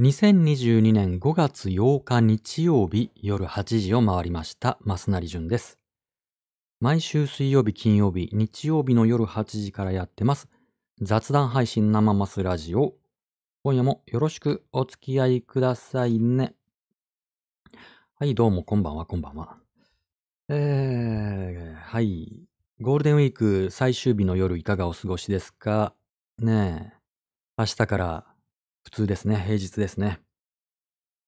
2022年5月8日日曜日夜8時を回りました、増成淳です。毎週水曜日、金曜日、日曜日の夜8時からやってます。雑談配信生マスラジオ。今夜もよろしくお付き合いくださいね。はい、どうもこんばんは、こんばんは。えー、はい。ゴールデンウィーク最終日の夜いかがお過ごしですか？ねえ。明日から普通ですね。平日ですね。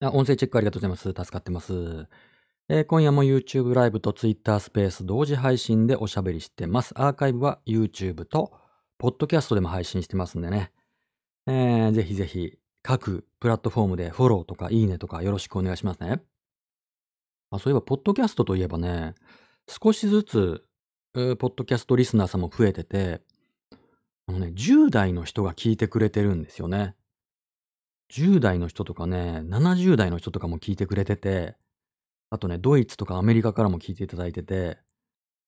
あ音声チェックありがとうございます。助かってます。えー今夜も YouTube ライブと Twitter スペース同時配信でおしゃべりしてます。アーカイブは YouTube と Podcast でも配信してますんでね。えーぜひぜひ各プラットフォームでフォローとかいいねとかよろしくお願いしますね。あそういえば、ポッドキャストといえばね、少しずつ、えーポッドキャストリスナーさんも増えてて、あのね、10代の人が聞いてくれてるんですよね。10代の人とかね、70代の人とかも聞いてくれてて、あとね、ドイツとかアメリカからも聞いていただいてて、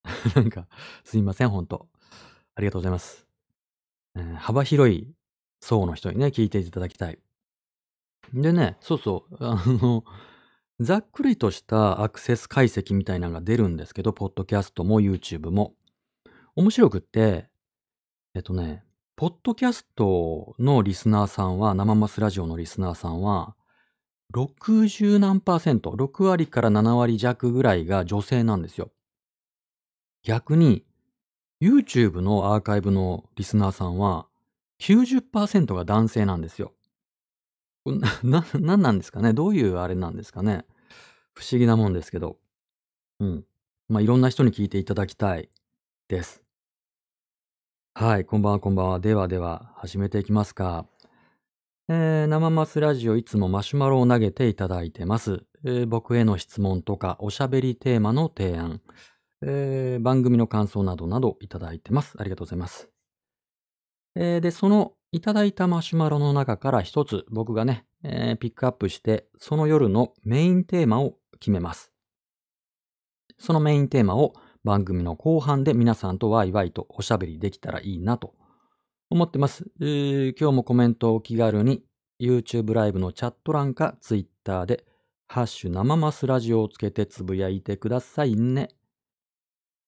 なんか、すいません、ほんと。ありがとうございます。えー幅広い層の人にね、聞いていただきたい。でね、そうそう、あの、ざっくりとしたアクセス解析みたいなのが出るんですけど、ポッドキャストも YouTube も。面白くって、えっとね、ポッドキャストのリスナーさんは、生マスラジオのリスナーさんは、60何パーセント、6割から7割弱ぐらいが女性なんですよ。逆に、YouTube のアーカイブのリスナーさんは、90%が男性なんですよ。な、な、なんなんですかね？どういうあれなんですかね？不思議なもんですけど。うん。まあ、いろんな人に聞いていただきたいです。はい、こんばんは、こんばんは。ではでは、始めていきますか。えー、生マスラジオいつもマシュマロを投げていただいてます。えー僕への質問とか、おしゃべりテーマの提案、えー番組の感想などなどいただいてます。ありがとうございます。えーで、そのいただいたマシュマロの中から一つ僕がね、えーピックアップして、その夜のメインテーマを決めます。そのメインテーマを番組の後半で皆さんとワイワイとおしゃべりできたらいいなと思ってます。えー今日もコメントを気軽に YouTube ライブのチャット欄か Twitter でハッシュ生マスラジオをつけてつぶやいてくださいね。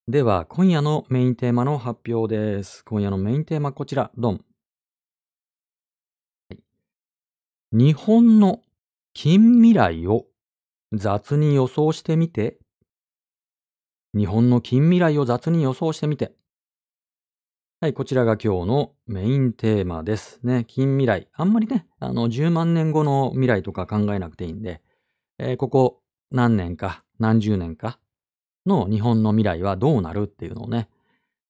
では、今夜のメインテーマの発表です。今夜のメインテーマこちら、ドン。日本の近未来を雑に予想してみて。日本の近未来を雑に予想してみて。はい、こちらが今日のメインテーマですね。近未来。あんまりね、あの、10万年後の未来とか考えなくていいんで、えーここ何年か、何十年かの日本の未来はどうなるっていうのをね、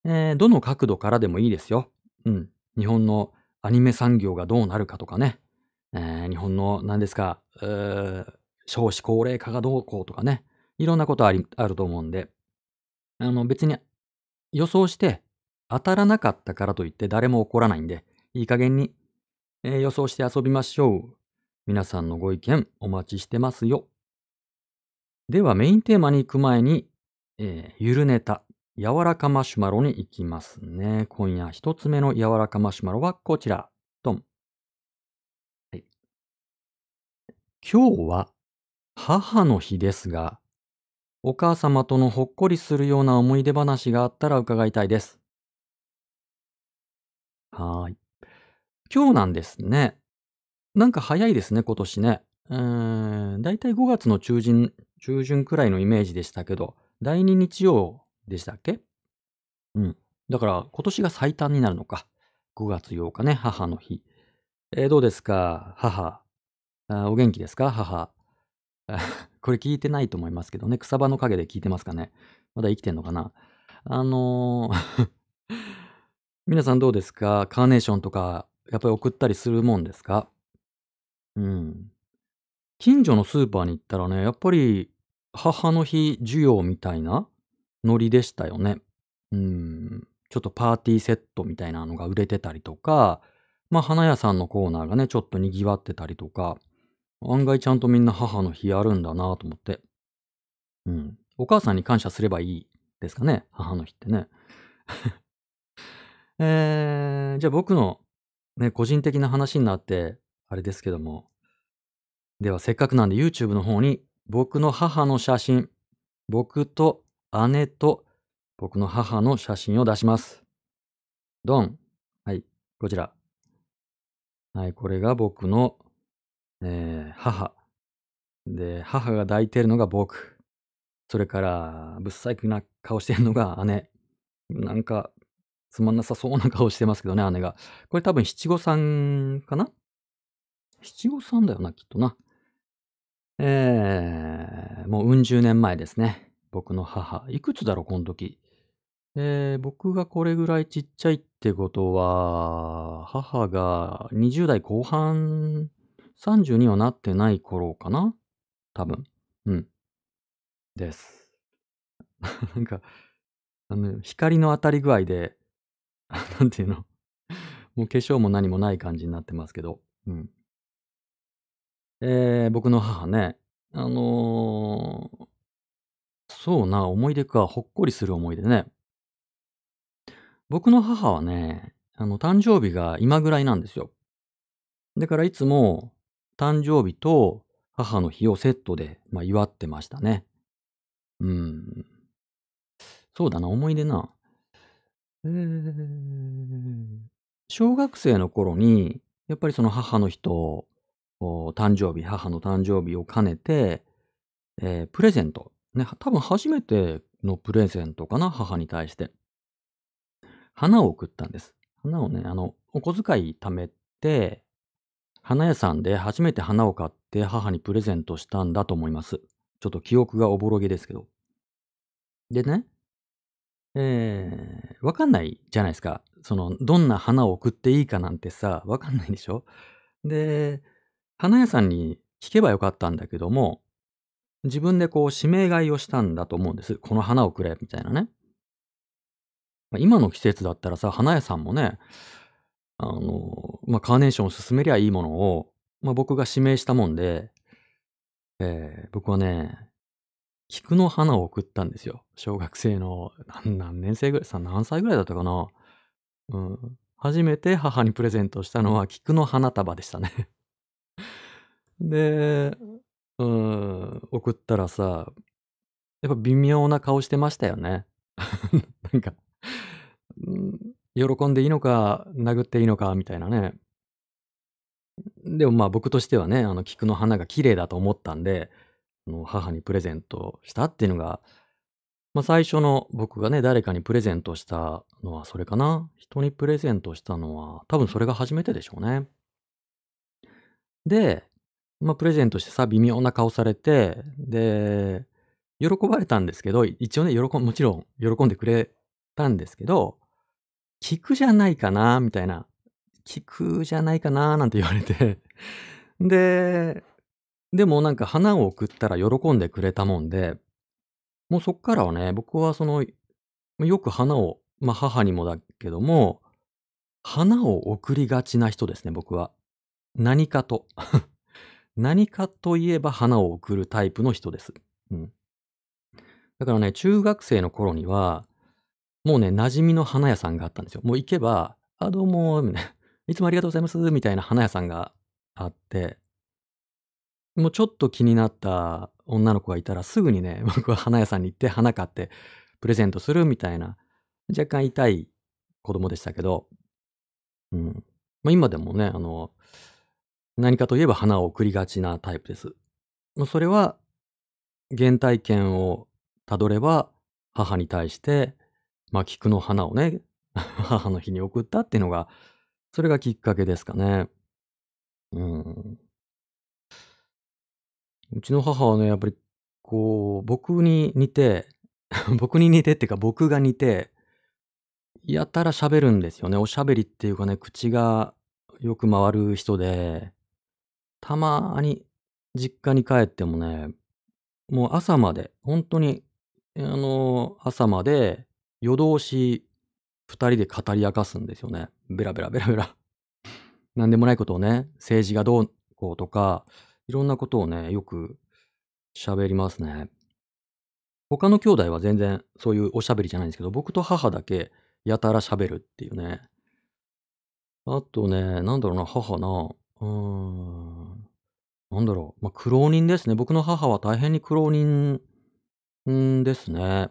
えーどの角度からでもいいですよ。うん。日本のアニメ産業がどうなるかとかね、えー日本の何ですか、少子高齢化がどうこうとかね、いろんなことありあると思うんで、あの別に予想して当たらなかったからといって誰も怒らないんで、いい加減に、えー予想して遊びましょう。皆さんのご意見お待ちしてますよ。ではメインテーマに行く前に、えーゆるネタ、柔らかマシュマロに行きますね。今夜一つ目の柔らかマシュマロはこちら。ドン。はい、今日は母の日ですが、お母様とのほっこりするような思い出話があったら伺いたいです。はい。今日なんですね。なんか早いですね、今年ね。うーん、だいたい5月の中旬、中旬くらいのイメージでしたけど、第2日曜でしたっけ？うん。だから今年が最短になるのか。5月8日ね、母の日。えーどうですか、母。あお元気ですか、母。これ聞いてないと思いますけどね、草場の陰で聞いてますかね。まだ生きてんのかな。あのー 皆さんどうですか？カーネーションとか、やっぱり送ったりするもんですか？うん。近所のスーパーに行ったらね、やっぱり母の日需要みたいなノリでしたよね。うん。ちょっとパーティーセットみたいなのが売れてたりとか、まあ花屋さんのコーナーがね、ちょっと賑わってたりとか、案外ちゃんとみんな母の日あるんだなと思って。うん。お母さんに感謝すればいいですかね、母の日ってね。えー、じゃあ僕のね、個人的な話になって、あれですけども、ではせっかくなんで YouTube の方に僕の母の写真、僕と姉と僕の母の写真を出します。ドン。はい、こちら。はい、これが僕の、えー母。で、母が抱いてるのが僕。それから、ぶっさいくな顔してるのが姉。なんか、つまんなさそうな顔してますけどね、姉が。これ多分七五三かな？七五三だよな、きっとな。えー、もううん十年前ですね。僕の母。いくつだろう、この時？えー、僕がこれぐらいちっちゃいってことは、母が20代後半、30にはなってない頃かな？多分。うん。です。なんか、あの、光の当たり具合で、なんていうの？もう化粧も何もない感じになってますけど。うん。えー、僕の母ね、あのーそうな、思い出か、ほっこりする思い出ね。僕の母はね、あの、誕生日が今ぐらいなんですよ。だからいつも、誕生日と母の日をセットで、まあ、祝ってましたね。うん。そうだな、思い出な。えー、小学生の頃に、やっぱりその母の日と、誕生日、母の誕生日を兼ねて、えープレゼント。ね、多分初めてのプレゼントかな、母に対して。花を送ったんです。花をね、あの、お小遣い貯めて、花屋さんで初めて花を買って母にプレゼントしたんだと思います。ちょっと記憶がおぼろげですけど。でね、えー、わかんないじゃないですか。その、どんな花を送っていいかなんてさ、わかんないでしょで、花屋さんに聞けばよかったんだけども、自分でこう指名買いをしたんだと思うんです。この花をくれ、みたいなね。まあ今の季節だったらさ、花屋さんもね、あの、まあ、カーネーションを勧めりゃいいものを、まあ、僕が指名したもんで、えー僕はね、菊の花を送ったんですよ。小学生の何何年生ぐらいさ、何歳ぐらいだったかな。うん。初めて母にプレゼントしたのは菊の花束でしたね。で、うん、送ったらさ、やっぱ微妙な顔してましたよね。なんか、うん喜んでいいのか、殴っていいのか、みたいなね。でもまあ僕としてはね、あの菊の花が綺麗だと思ったんで、あの母にプレゼントしたっていうのが、まあ最初の僕がね、誰かにプレゼントしたのはそれかな？人にプレゼントしたのは、多分それが初めてでしょうね。で、まあプレゼントしてさ、微妙な顔されて、で、喜ばれたんですけど、一応ね、喜ん、もちろん喜んでくれたんですけど、菊じゃないかな、みたいな。菊じゃないかな、なんて言われて。で、でもなんか花を送ったら喜んでくれたもんで、もうそっからはね、僕はその、よく花を、まあ母にもだけども、花を送りがちな人ですね、僕は。何かと。何かといえば花を送るタイプの人です。うん。だからね、中学生の頃には、もうね、馴染みの花屋さんがあったんですよ。もう行けば、あ、どうも、いな。いつもありがとうございます、みたいな花屋さんがあって、もうちょっと気になった女の子がいたらすぐにね、僕は花屋さんに行って花買ってプレゼントするみたいな、若干痛い子供でしたけど、うん。まあ今でもね、あの、何かといえば花を送りがちなタイプです。まあそれは、原体験をたどれば、母に対して、まあ菊の花をね、母の日に送ったっていうのが、それがきっかけですかね。うん。うちの母はね、やっぱり、こう、僕に似て、僕に似てっていうか僕が似て、やたら喋るんですよね。おしゃべりっていうかね、口がよく回る人で、たまに実家に帰ってもね、もう朝まで、本当に、あの、朝まで夜通し二人で語り明かすんですよね。ベラベラベラベラ。なんでもないことをね、政治がどうこうとか、いろんなことをね、よく喋りますね。他の兄弟は全然そういうおしゃべりじゃないんですけど、僕と母だけやたら喋るっていうね。あとね、なんだろうな、母な。うーん。なんだろう、ま、苦労人ですね。僕の母は大変に苦労人ですね。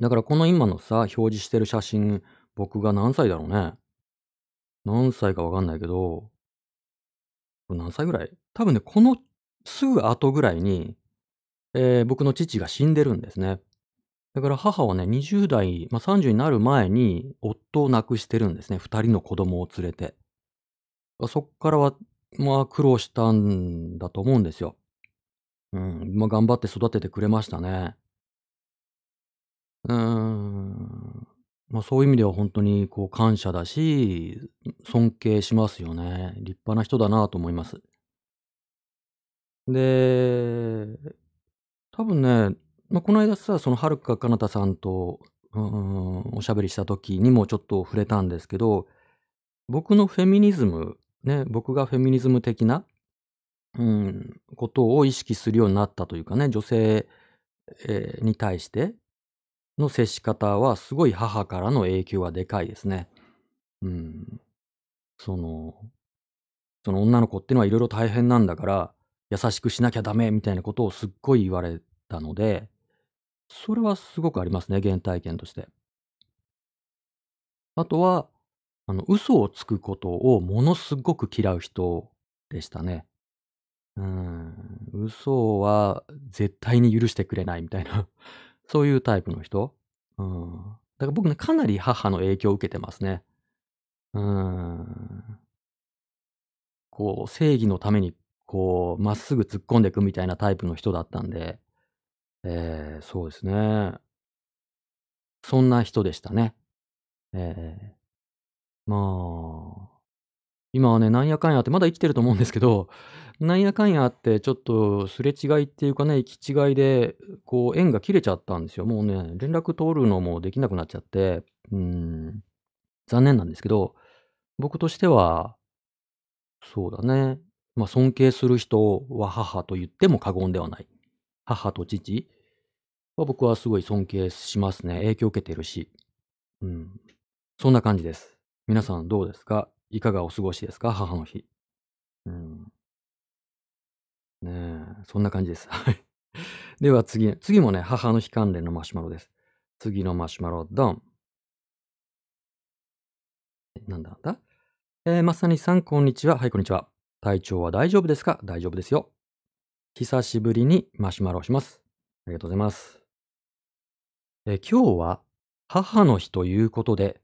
だからこの今のさ、表示してる写真、僕が何歳だろうね。何歳かわかんないけど何歳ぐらい？多分ね、このすぐ後ぐらいに、ええ、僕の父が死んでるんですね。だから母はね、20代、まあ、30になる前に夫を亡くしてるんですね、2人の子供を連れて。そっからは、まあ、苦労したんだと思うんですよ。うん、まあ、頑張って育ててくれましたね。うーん。ま、そういう意味ではほんとにこう感謝だし、尊敬しますよね。立派な人だなと思います。で、多分ね、まあ、この間さ、そのはるか彼方さんと、うん、おしゃべりした時にもちょっと触れたんですけど、僕のフェミニズム、ね、僕がフェミニズム的な、うん、ことを意識するようになったというかね、女性、ええ、に対しての接し方はすごい母からの影響はでかいですね。うん。そのその女の子ってのは色々大変なんだから、優しくしなきゃダメみたいなことをすっごい言われたので、それはすごくありますね、原体験として。あとは、あの、嘘をつくことをものすごく嫌う人でしたね。うん、嘘は絶対に許してくれないみたいな、そういうタイプの人？うん。だから僕ね、かなり母の影響を受けてますね。うん。こう、正義のために、こう、まっすぐ突っ込んでいくみたいなタイプの人だったんで、ええ、そうですね。そんな人でしたね。ええええ。まあ、今はね、なんやかんやあって、まだ生きてると思うんですけど、なんやかんやあって、ちょっとすれ違いっていうかね、行き違いで、こう縁が切れちゃったんですよ。もうね、連絡取るのもできなくなっちゃって、うん、残念なんですけど、僕としてはそうだね、まあ、尊敬する人は母と言っても過言ではない。母と父は僕はすごい尊敬しますね。影響を受けてるし。うん。そんな感じです。皆さんどうですか？いかがお過ごしですか？母の日。うん。ねえ、そんな感じです。はい。では次次もね、母の日関連のマシュマロです。次のマシュマロドン。なんだなんだ？ええ、まさにさん、こんにちは。はい、こんにちは。体調は大丈夫ですか？大丈夫ですよ。久しぶりにマシュマロをします。ありがとうございます。え、今日は母の日ということで、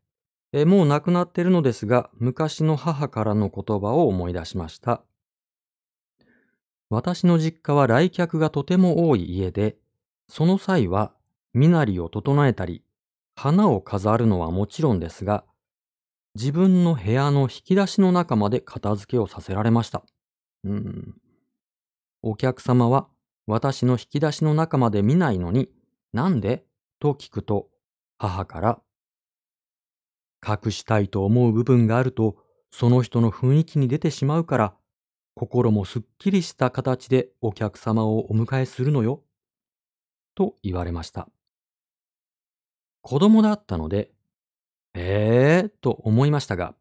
え、もう亡くなっているのですが、昔の母からの言葉を思い出しました。私の実家は来客がとても多い家で、その際は身なりを整えたり、花を飾るのはもちろんですが、自分の部屋の引き出しの中まで片付けをさせられました。うん。お客様は私の引き出しの中まで見ないのに、なんで？と聞くと、母から隠したいと思う部分があると、その人の雰囲気に出てしまうから、心もすっきりした形でお客様をお迎えするのよ。と言われました。子供だったので、ええと思いましたが、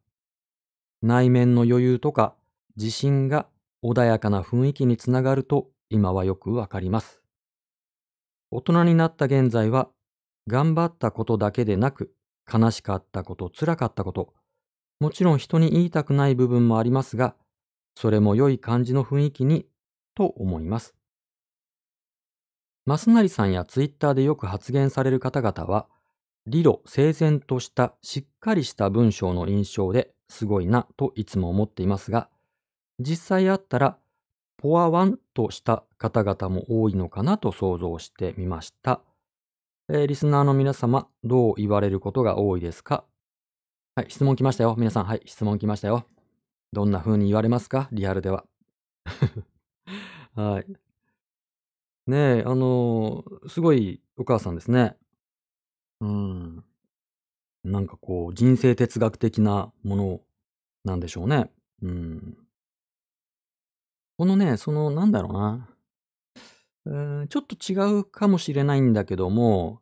内面の余裕とか自信が穏やかな雰囲気につながると今はよくわかります。大人になった現在は、頑張ったことだけでなく、悲しかったこと、辛かったこと、もちろん人に言いたくない部分もありますが、それも良い感じの雰囲気に、と思います。増成さんやツイッターでよく発言される方々は、理路整然としたしっかりした文章の印象ですごいなといつも思っていますが、実際あったら、ポワワンとした方々も多いのかなと想像してみました。えー、リスナーの皆様、どう言われることが多いですか？はい、質問来ましたよ。皆さん、はい、質問来ましたよ。どんな風に言われますか？リアルでは。はい。ねえ、あの、すごいお母さんですね。うん。なんかこう、人生哲学的なものなんでしょうね。うん。このね、そのなんだろうな。うん、ちょっと違うかもしれないんだけども、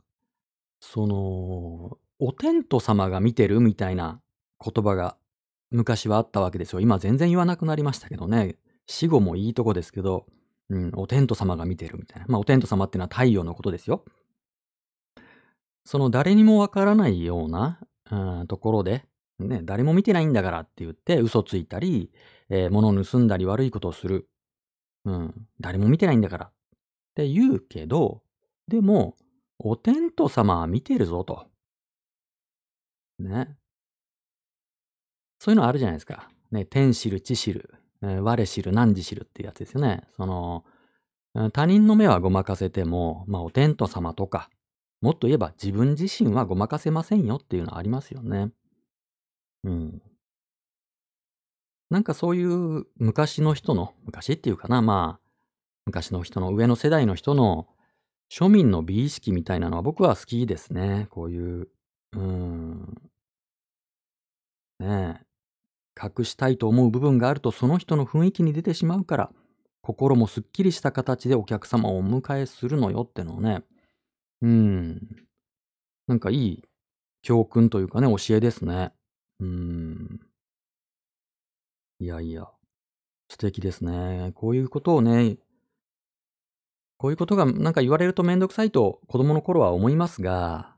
その、お天道様が見てるみたいな言葉が昔はあったわけですよ。今全然言わなくなりましたけどね。死後もいいとこですけど、うん、お天道様が見てるみたいな。まあ、お天道様ってのは太陽のことですよ。その誰にもわからないような、うん、ところで、ね、誰も見てないんだからって言って嘘ついたり、えー、物を盗んだり悪いことをする。うん、誰も見てないんだからって言うけど、でも、お天道様は見てるぞと。ね。そういうのあるじゃないですか。ね、天知る、地知る、えー、我知る、何時知るっていうやつですよね。その、他人の目はごまかせても、まあ、お天道様とか、もっと言えば自分自身はごまかせませんよっていうのはありますよね。うん。なんかそういう昔の人の、昔っていうかな、まあ、昔の人の上の世代の人の庶民の美意識みたいなのは僕は好きですね。こういう、うーん、ねえ、隠したいと思う部分があるとその人の雰囲気に出てしまうから、心もすっきりした形でお客様をお迎えするのよってのをね、うん、なんかいい教訓というかね、教えですね。うん。いやいや、素敵ですね。こういうことをね、こういうことがなんか言われるとめんどくさいと子供の頃は思いますが、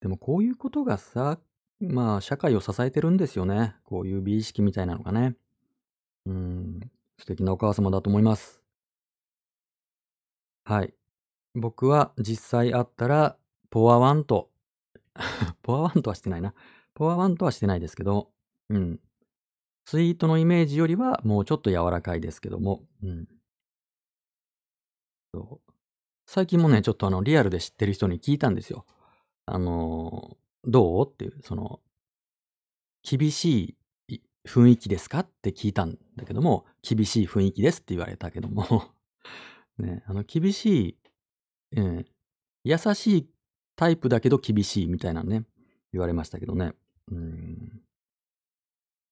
でもこういうことがさ、まあ社会を支えてるんですよね。こういう美意識みたいなのがね。うん、素敵なお母様だと思います。はい。僕は実際会ったら、ポアワンと、ポアワンとはしてないな。ポアワンとはしてないですけど、うん。ツイートのイメージよりはもうちょっと柔らかいですけども、うん。そう。最近もね、ちょっとあの、リアルで知ってる人に聞いたんですよ。あのー、どう？っていう、その、厳しい雰囲気ですか？って聞いたんだけども、厳しい雰囲気ですって言われたけども ね、あの、厳しい、うん、優しいタイプだけど厳しいみたいなね、言われましたけどね。うん。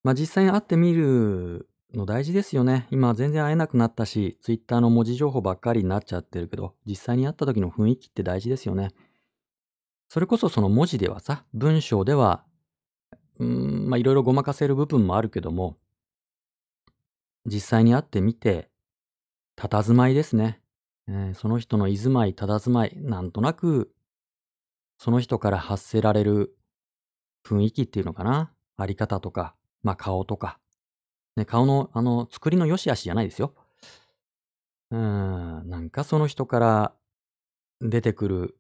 まあ実際に会ってみるの大事ですよね。今全然会えなくなったし、ツイッターの文字情報ばっかりになっちゃってるけど、実際に会った時の雰囲気って大事ですよね。それこそその文字ではさ、文章では、うん、まあいろいろごまかせる部分もあるけども、実際に会ってみて、佇まいですね。えー、その人の居住まい、佇まい、なんとなく、その人から発せられる雰囲気っていうのかな。あり方とか、まあ顔とか、ね、顔の、あの、作りの良し悪しじゃないですよ。うん、なんかその人から出てくる、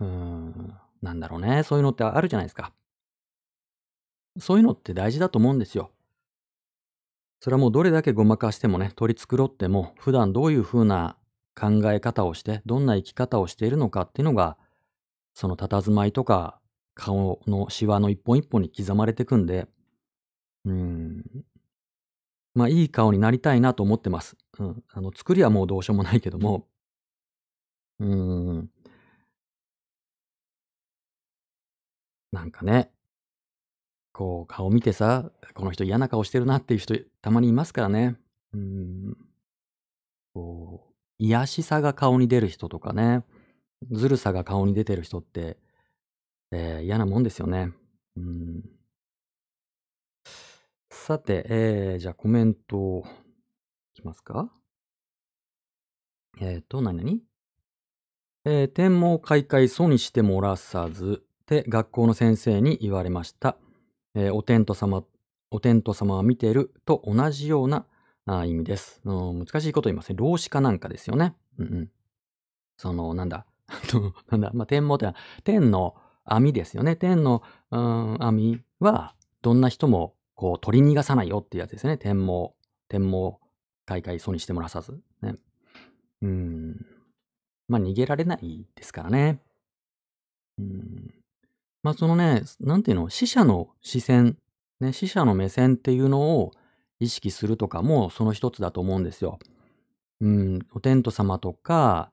うん、なんだろうね、そういうのってあるじゃないですか。そういうのって大事だと思うんですよ。それはもうどれだけごまかしてもね、取り繕っても、普段どういう風な考え方をして、どんな生き方をしているのかっていうのが、その佇まいとか顔のシワの一本一本に刻まれていくんで、うん、まあ、いい顔になりたいなと思ってます。うん。あの、作りはもうどうしようもないけども、うーん。なんかね、こう、顔見てさ、この人嫌な顔してるなっていう人たまにいますからね。うん。こう、癒しさが顔に出る人とかね、ずるさが顔に出てる人って、えー、嫌なもんですよね。うん。さて、えー、じゃあコメントをいきますか？えっ、ー、と、何々えー、天網開会疎にしてもらさずって学校の先生に言われました。えー、お天道様、お天道様は見てると同じようなあ意味です、うん。難しいこと言いますね。老子かなんかですよね。うんうん。その、なんだ？なんだ？まあ、天網って、天の網ですよね。天の、うん、網は、どんな人もこう取り逃がさないよっていうやつですね。天網、天網、開会疎にしてもらさず。ね。うん。まあ逃げられないですからね。うん。まあそのね、なんていうの、死者の視線、ね、死者の目線っていうのを意識するとかもその一つだと思うんですよ。うん、お天道様とか、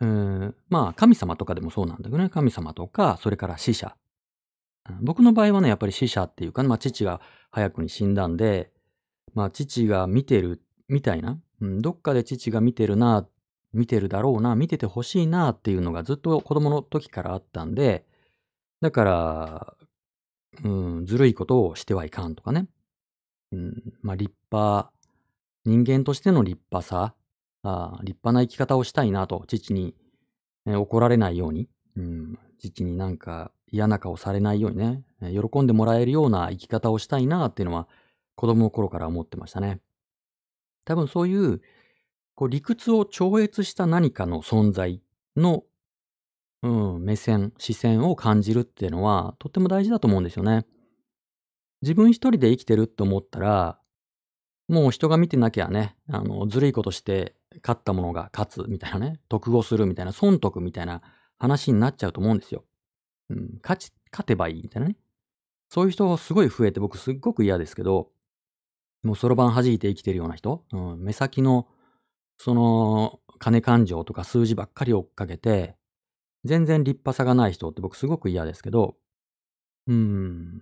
うん、まあ神様とかでもそうなんだけどね、神様とか、それから死者。僕の場合はね、やっぱり死者っていうか、まあ父が早くに死んだんで、まあ父が見てるみたいな、うん、どっかで父が見てるな、見てるだろうな、見ててほしいなっていうのがずっと子供の時からあったんで、だから、うん、ずるいことをしてはいかんとかね。うん、まあ立派人間としての立派さ、あ立派な生き方をしたいなと、父に、え怒られないように、うん、父になんか嫌な顔されないようにね、喜んでもらえるような生き方をしたいなっていうのは子供の頃から思ってましたね。多分そういう、こう理屈を超越した何かの存在の、うん、目線、視線を感じるっていうのはとっても大事だと思うんですよね。自分一人で生きてるって思ったら、もう人が見てなきゃね、あの、ずるいことして勝った者が勝つみたいなね、得をするみたいな、損得みたいな話になっちゃうと思うんですよ。うん、勝ち、勝てばいいみたいなね。そういう人がすごい増えて僕すっごく嫌ですけど、もうそろばん弾いて生きてるような人、うん、目先の、その、金勘定とか数字ばっかり追っかけて、全然立派さがない人って僕すごく嫌ですけど、うん、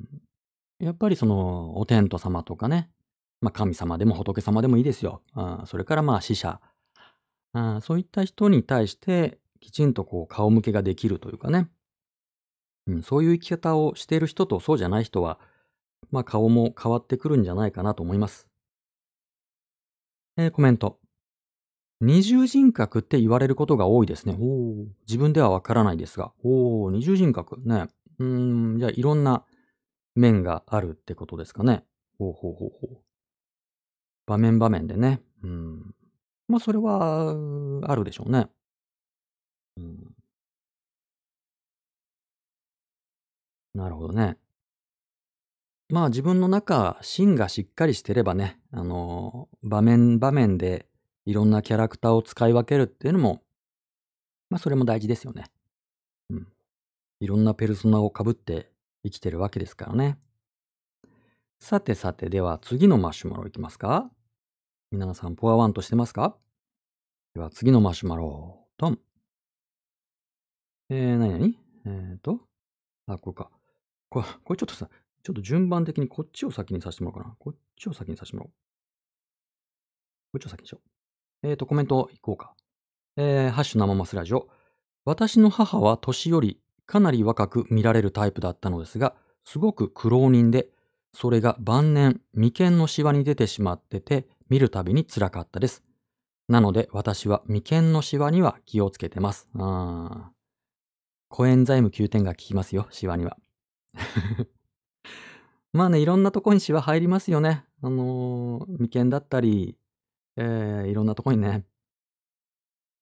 やっぱりその、お天道様とかね、まあ神様でも仏様でもいいですよ。あそれからまあ死者あ。そういった人に対してきちんとこう顔向けができるというかね、うん、そういう生き方をしている人とそうじゃない人は、まあ顔も変わってくるんじゃないかなと思います。えー、コメント。二重人格って言われることが多いですね。お自分ではわからないですが。おお二重人格ね。うん、じゃあいろんな面があるってことですかね。ほうほうほうほう。場面場面でね。うん。まあそれは、あるでしょうね。なるほどね。まあ自分の中、芯がしっかりしてればね、あの、場面場面でいろんなキャラクターを使い分けるっていうのも、まあそれも大事ですよね。うん。いろんなペルソナをかぶって生きてるわけですからね。さてさて、では次のマシュマロいきますか？皆さん、ポアワンとしてますか？では次のマシュマロ、トン。えー、なになにえーと、あ、これか。これ、これちょっとさ、ちょっと順番的にこっちを先にさせてもらおうかな。こっちを先にさせてもらおう。こっちを先にしよう。えーと、コメントいこうか。えー、ハッシュ生マスラジオ。私の母は年よりかなり若く見られるタイプだったのですが、すごく苦労人で、それが晩年、眉間のシワに出てしまってて、見るたびに辛かったです。なので、私は眉間のシワには気をつけてます。あコエンザイム9点が効きますよ、シワには。まあね、いろんなとこにシワ入りますよね。あのー、眉間だったり、えー、いろんなとこにね。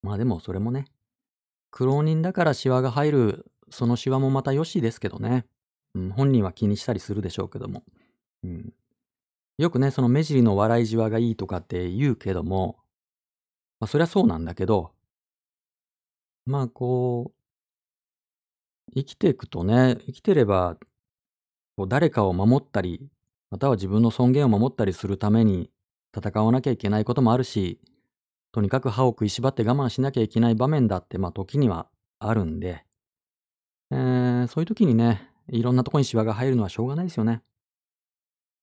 まあでもそれもね、苦労人だからシワが入るそのシワもまた良しですけどね。うん、本人は気にしたりするでしょうけども。うん、よくね、その目尻の笑いじわがいいとかって言うけども、まあそりゃそうなんだけど、まあこう、生きていくとね、生きてれば、こう誰かを守ったり、または自分の尊厳を守ったりするために戦わなきゃいけないこともあるし、とにかく歯を食いしばって我慢しなきゃいけない場面だって、まあ時にはあるんで、えー、そういう時にね、いろんなとこにシワが入るのはしょうがないですよね。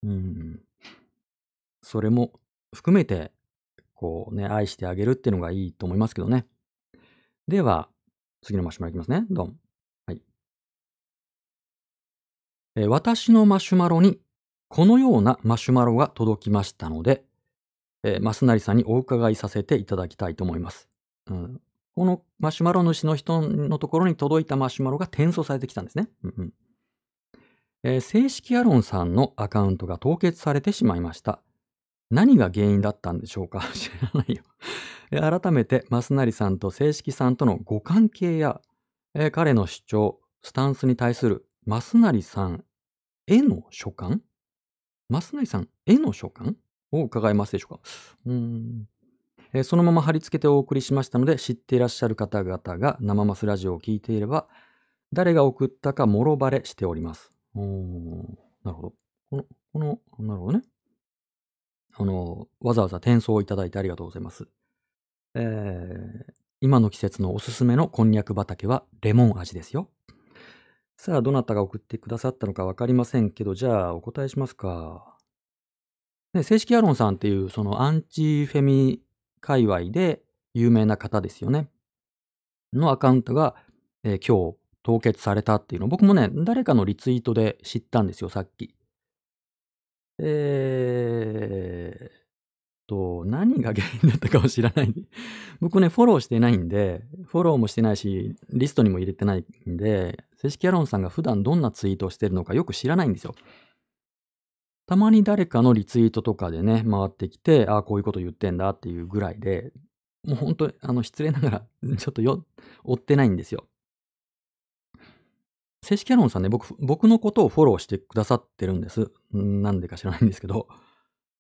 うん。それも含めて、こうね、愛してあげるっていうのがいいと思いますけどね。では、次のマシュマロいきますね。ドン。私のマシュマロに、このようなマシュマロが届きましたので、えー、マスナリさんにお伺いさせていただきたいと思います。うん、このマシュマロ主の人のところに届いたマシュマロが転送されてきたんですね。うんうんえー、正式アロンさんのアカウントが凍結されてしまいました。何が原因だったんでしょうか？知らないよ改めて、マスナリさんと正式さんとのご関係や、えー、彼の主張、スタンスに対するマスナリさんへの所感マスナリさんへの所感を伺えますでしょうか？うーんえー、そのまま貼り付けてお送りしましたので、知っていらっしゃる方々が生マスラジオを聞いていれば、誰が送ったかもろバレしております。なるほど。この、この、なるほどね。あの、わざわざ転送をいただいてありがとうございます。えー、今の季節のおすすめのこんにゃく畑はレモン味ですよ。さあ、どなたが送ってくださったのかわかりませんけど、じゃあお答えしますか。ね、正式アロンさんっていうそのアンチフェミ界隈で有名な方ですよね。のアカウントが、えー、今日凍結されたっていうの僕もね、誰かのリツイートで知ったんですよ、さっき。えと、何が原因だったかは知らない。僕ね、フォローしてないんで、フォローもしてないし、リストにも入れてないんで、正式アロンさんが普段どんなツイートをしてるのかよく知らないんですよ。たまに誰かのリツイートとかでね、回ってきて、ああ、こういうこと言ってんだっていうぐらいで、もう本当あの、失礼ながら、ちょっとよ、追ってないんですよ。正式アロンさんね、僕、僕のことをフォローしてくださってるんです。なんでか知らないんですけど。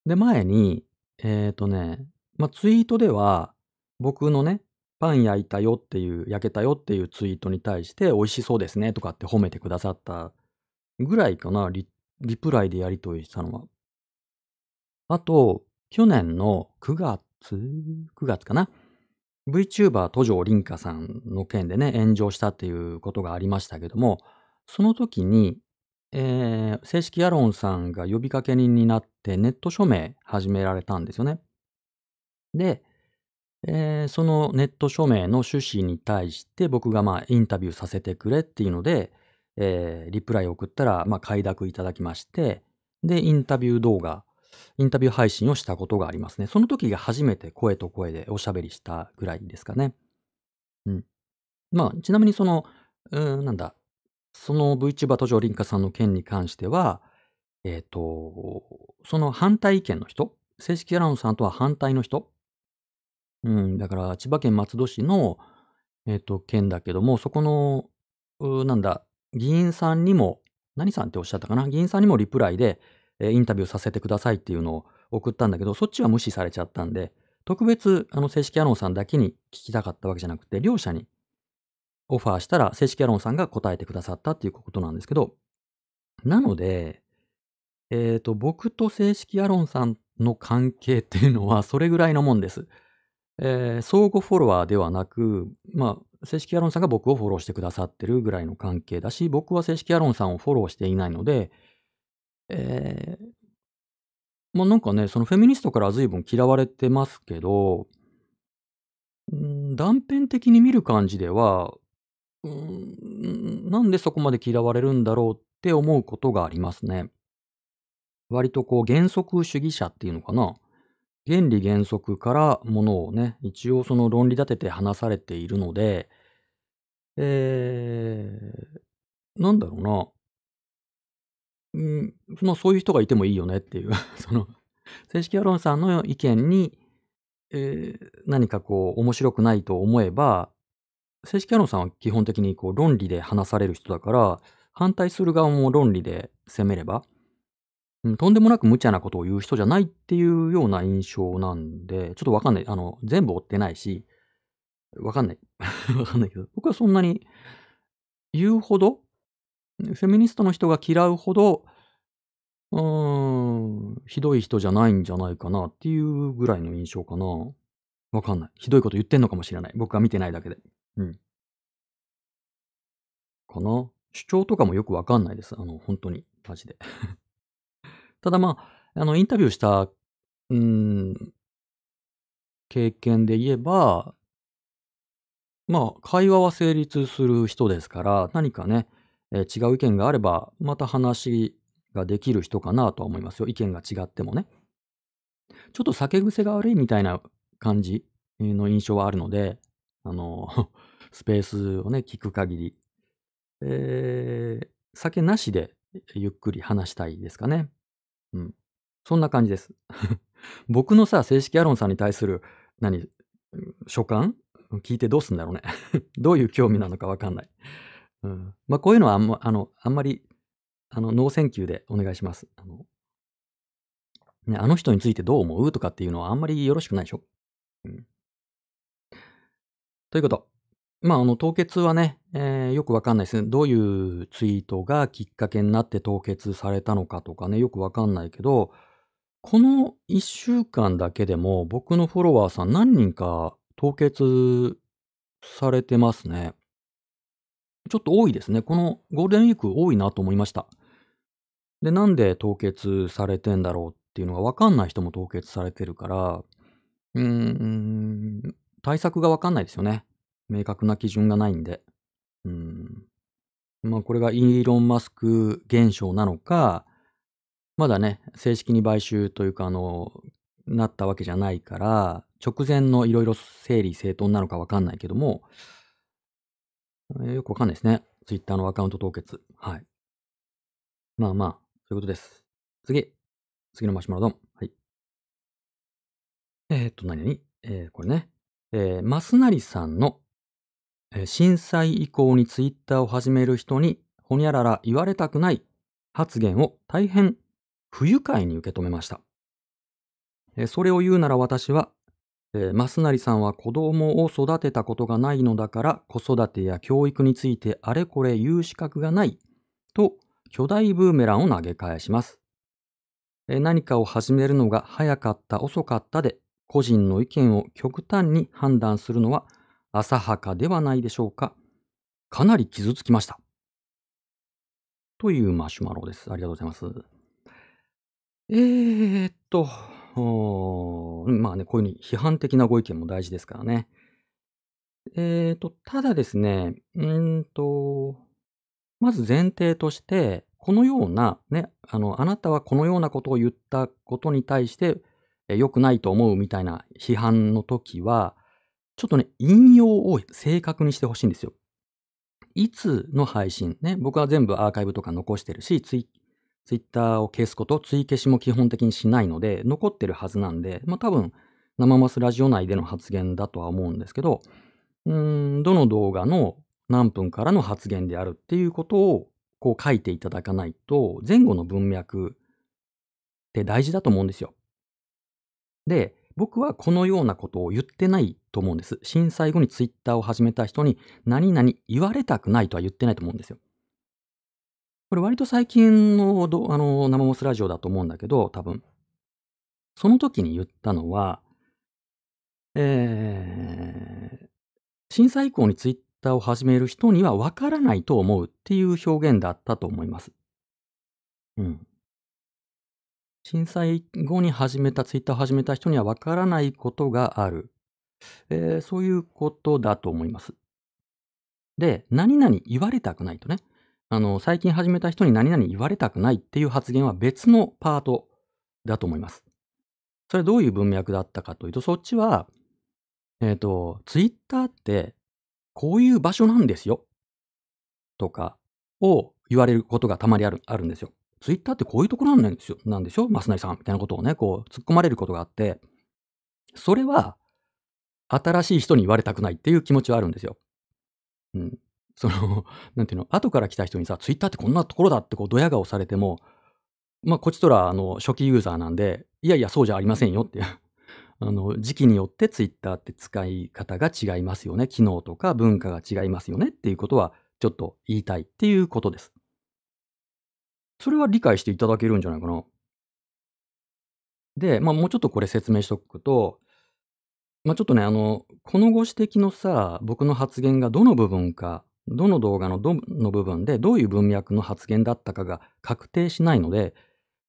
で、前に、えっ、とね、まあ、ツイートでは、僕のね、パン焼いたよっていう、焼けたよっていうツイートに対して、美味しそうですねとかって褒めてくださったぐらいかな、リリプライでやり取りしたのは。あと、去年の9月 ?9 月かな ?VTuber 都城凛香さんの件でね、炎上したっていうことがありましたけども、その時に、えー、正式アロンさんが呼びかけ人になってネット署名始められたんですよね。で、えー、そのネット署名の趣旨に対して僕がまあインタビューさせてくれっていうので、えー、リプライを送ったら、まあ、快諾いただきまして、で、インタビュー動画、インタビュー配信をしたことがありますね。その時が初めて声と声でおしゃべりしたぐらいですかね。うん。まあ、ちなみにその、うん、なんだ、その VTuber 途上凛香さんの件に関しては、えっ、ー、と、その反対意見の人、正式アナウンサーとは反対の人、うん、だから千葉県松戸市の、えっ、ー、と、県だけども、そこの、なんだ、議員さんにも、何さんっておっしゃったかな議員さんにもリプライで、えー、インタビューさせてくださいっていうのを送ったんだけど、そっちは無視されちゃったんで、特別、あの、正式アナウンサーだけに聞きたかったわけじゃなくて、両者にオファーしたら、正式アロンさんが答えてくださったっていうことなんですけど、なので、えっ、ー、と、僕と正式アロンさんの関係っていうのは、それぐらいのもんです。えー、相互フォロワーではなく、まあ、正式アロンさんが僕をフォローしてくださってるぐらいの関係だし、僕は正式アロンさんをフォローしていないので、えー、まあなんかね、そのフェミニストから随分嫌われてますけど、ん断片的に見る感じでは、うん、なんでそこまで嫌われるんだろうって思うことがありますね。割とこう原則主義者っていうのかな。原理原則からものをね、一応その論理立てて話されているので、えー、なんだろうな。うん、まあそういう人がいてもいいよねっていう その、正式アロンさんの意見に、えー、何かこう面白くないと思えば、正式アロンさんは基本的にこう論理で話される人だから、反対する側も論理で攻めれば、うん、とんでもなく無茶なことを言う人じゃないっていうような印象なんで、ちょっとわかんない。あの、全部追ってないし、わかんない。わかんないけど、僕はそんなに言うほど、フェミニストの人が嫌うほど、うーん、ひどい人じゃないんじゃないかなっていうぐらいの印象かな。わかんない。ひどいこと言ってんのかもしれない。僕は見てないだけで。うん。かな？主張とかもよくわかんないです。あの、本当に。マジで。ただまあ、あの、インタビューした、うん、経験で言えば、まあ、会話は成立する人ですから、何かね、えー違う意見があれば、また話ができる人かなとは思いますよ。意見が違ってもね。ちょっと酒癖が悪いみたいな感じの印象はあるので、あの、スペースをね、聞く限り、えー、酒なしでゆっくり話したいですかね。うん。そんな感じです。僕のさ、正式アロンさんに対する、何、所感？聞いてどうすんだろうね。どういう興味なのかわかんない。うん。まあ、こういうのはあんま、あの、あんまり、あの、ノーセンキューでお願いします。あの、ね、あの人についてどう思う？とかっていうのはあんまりよろしくないでしょ。うん。ということ。まあ、あの、凍結はね、えー、よくわかんないですね。どういうツイートがきっかけになって凍結されたのかとかね、よくわかんないけど、この1週間だけでも僕のフォロワーさん何人か凍結されてますね。ちょっと多いですね。このゴールデンウィーク多いなと思いました。で、なんで凍結されてんだろうっていうのがわかんない人も凍結されてるから、うーん、対策がわかんないですよね。明確な基準がないんで。うん。まあこれがイーロン・マスク現象なのか、まだね、正式に買収というか、あの、なったわけじゃないから、直前のいろいろ整理整頓なのかわかんないけども、えーよくわかんないですね。ツイッターのアカウント凍結。はい。まあまあ、そういうことです。次。次のマシュマロドン。はい。えーっと、何？々えーこれね。えー、マスナリさんの、え震災以降にツイッターを始める人に、ほにゃらら言われたくない発言を大変不愉快に受け止めました。えそれを言うなら私は、え、マスナリさんは子供を育てたことがないのだから子育てや教育についてあれこれ言う資格がないと巨大ブーメランを投げ返します。え何かを始めるのが早かった遅かったで個人の意見を極端に判断するのは浅はかではないでしょうか。かなり傷つきました。というマシュマロです。ありがとうございます。えーっと、まあね、こういうふうに批判的なご意見も大事ですからね。えーっと、ただですね、うんと、まず前提として、このような、ね、あの、あなたはこのようなことを言ったことに対して、え良くないと思うみたいな批判の時は、ちょっとね、引用を正確にしてほしいんですよ。いつの配信ね、僕は全部アーカイブとか残してるし、ツイツイッターを消すこと、追消しも基本的にしないので、残ってるはずなんで、まあ多分、生マスラジオ内での発言だとは思うんですけど、うーん、どの動画の何分からの発言であるっていうことをこう書いていただかないと、前後の文脈って大事だと思うんですよ。で、僕はこのようなことを言ってないと思うんです。震災後にツイッターを始めた人に何々言われたくないとは言ってないと思うんですよ。これ割と最近のあの生モスラジオだと思うんだけど、多分。その時に言ったのは、えー、震災以降にツイッターを始める人には分からないと思うっていう表現だったと思います。うん。震災後に始めた、ツイッターを始めた人には分からないことがある。えーそういうことだと思います。で、何々言われたくないとね。あの、最近始めた人に何々言われたくないっていう発言は別のパートだと思います。それはどういう文脈だったかというと、そっちは、えっ、と、ツイッターってこういう場所なんですよ。とかを言われることがたまにある、あるんですよ。ツイッターってこういうところなんですよ。なんでしょマスナリさんみたいなことをね、こう突っ込まれることがあって、それは新しい人に言われたくないっていう気持ちはあるんですよ。うん。その、なんていうの、後から来た人にさ、ツイッターってこんなところだってこうドヤ顔されても、まあ、こっちとら、あの、初期ユーザーなんで、いやいや、そうじゃありませんよって。あの、時期によってツイッターって使い方が違いますよね。機能とか文化が違いますよねっていうことは、ちょっと言いたいっていうことです。それは理解していただけるんじゃないかな。で、まあ、もうちょっとこれ説明しとくと、まあ、ちょっとね、あの、このご指摘のさ、僕の発言がどの部分か、どの動画のどの部分でどういう文脈の発言だったかが確定しないので、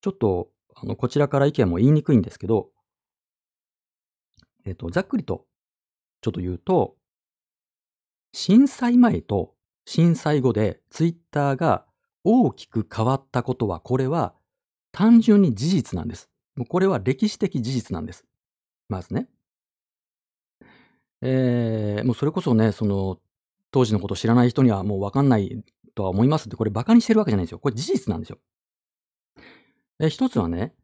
ちょっと、あの、こちらから意見も言いにくいんですけど、えっと、ざっくりと、ちょっと言うと、震災前と震災後でツイッターが大きく変わったことは、これは単純に事実なんです。もうこれは歴史的事実なんです。まずね。えー、もうそれこそね、その、当時のこと知らない人にはもうわかんないとは思いますって、これバカにしてるわけじゃないんですよ。これ事実なんですよ。え一つはね、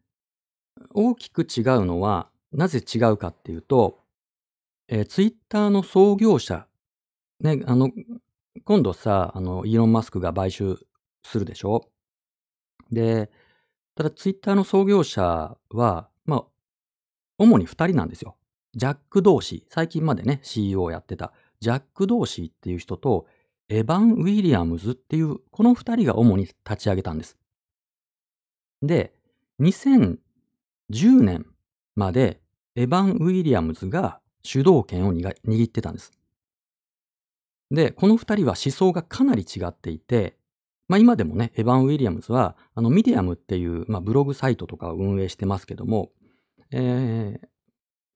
大きく違うのは、なぜ違うかっていうと、えー、ツイッターの創業者、ね、あの、今度さ、あの、イーロン・マスクが買収するでしょ？で、ただツイッターの創業者は、まあ、主に二人なんですよ。ジャック・ドーシー、最近までね、CEO をやってた、ジャック・ドーシーっていう人と、エヴァン・ウィリアムズっていう、この二人が主に立ち上げたんです。で、2010年まで、エヴァン・ウィリアムズが主導権を握ってたんです。で、この二人は思想がかなり違っていて、まあ今でもね、エヴァン・ウィリアムズは、あの、ミディアムっていう、まあ、ブログサイトとかを運営してますけども、え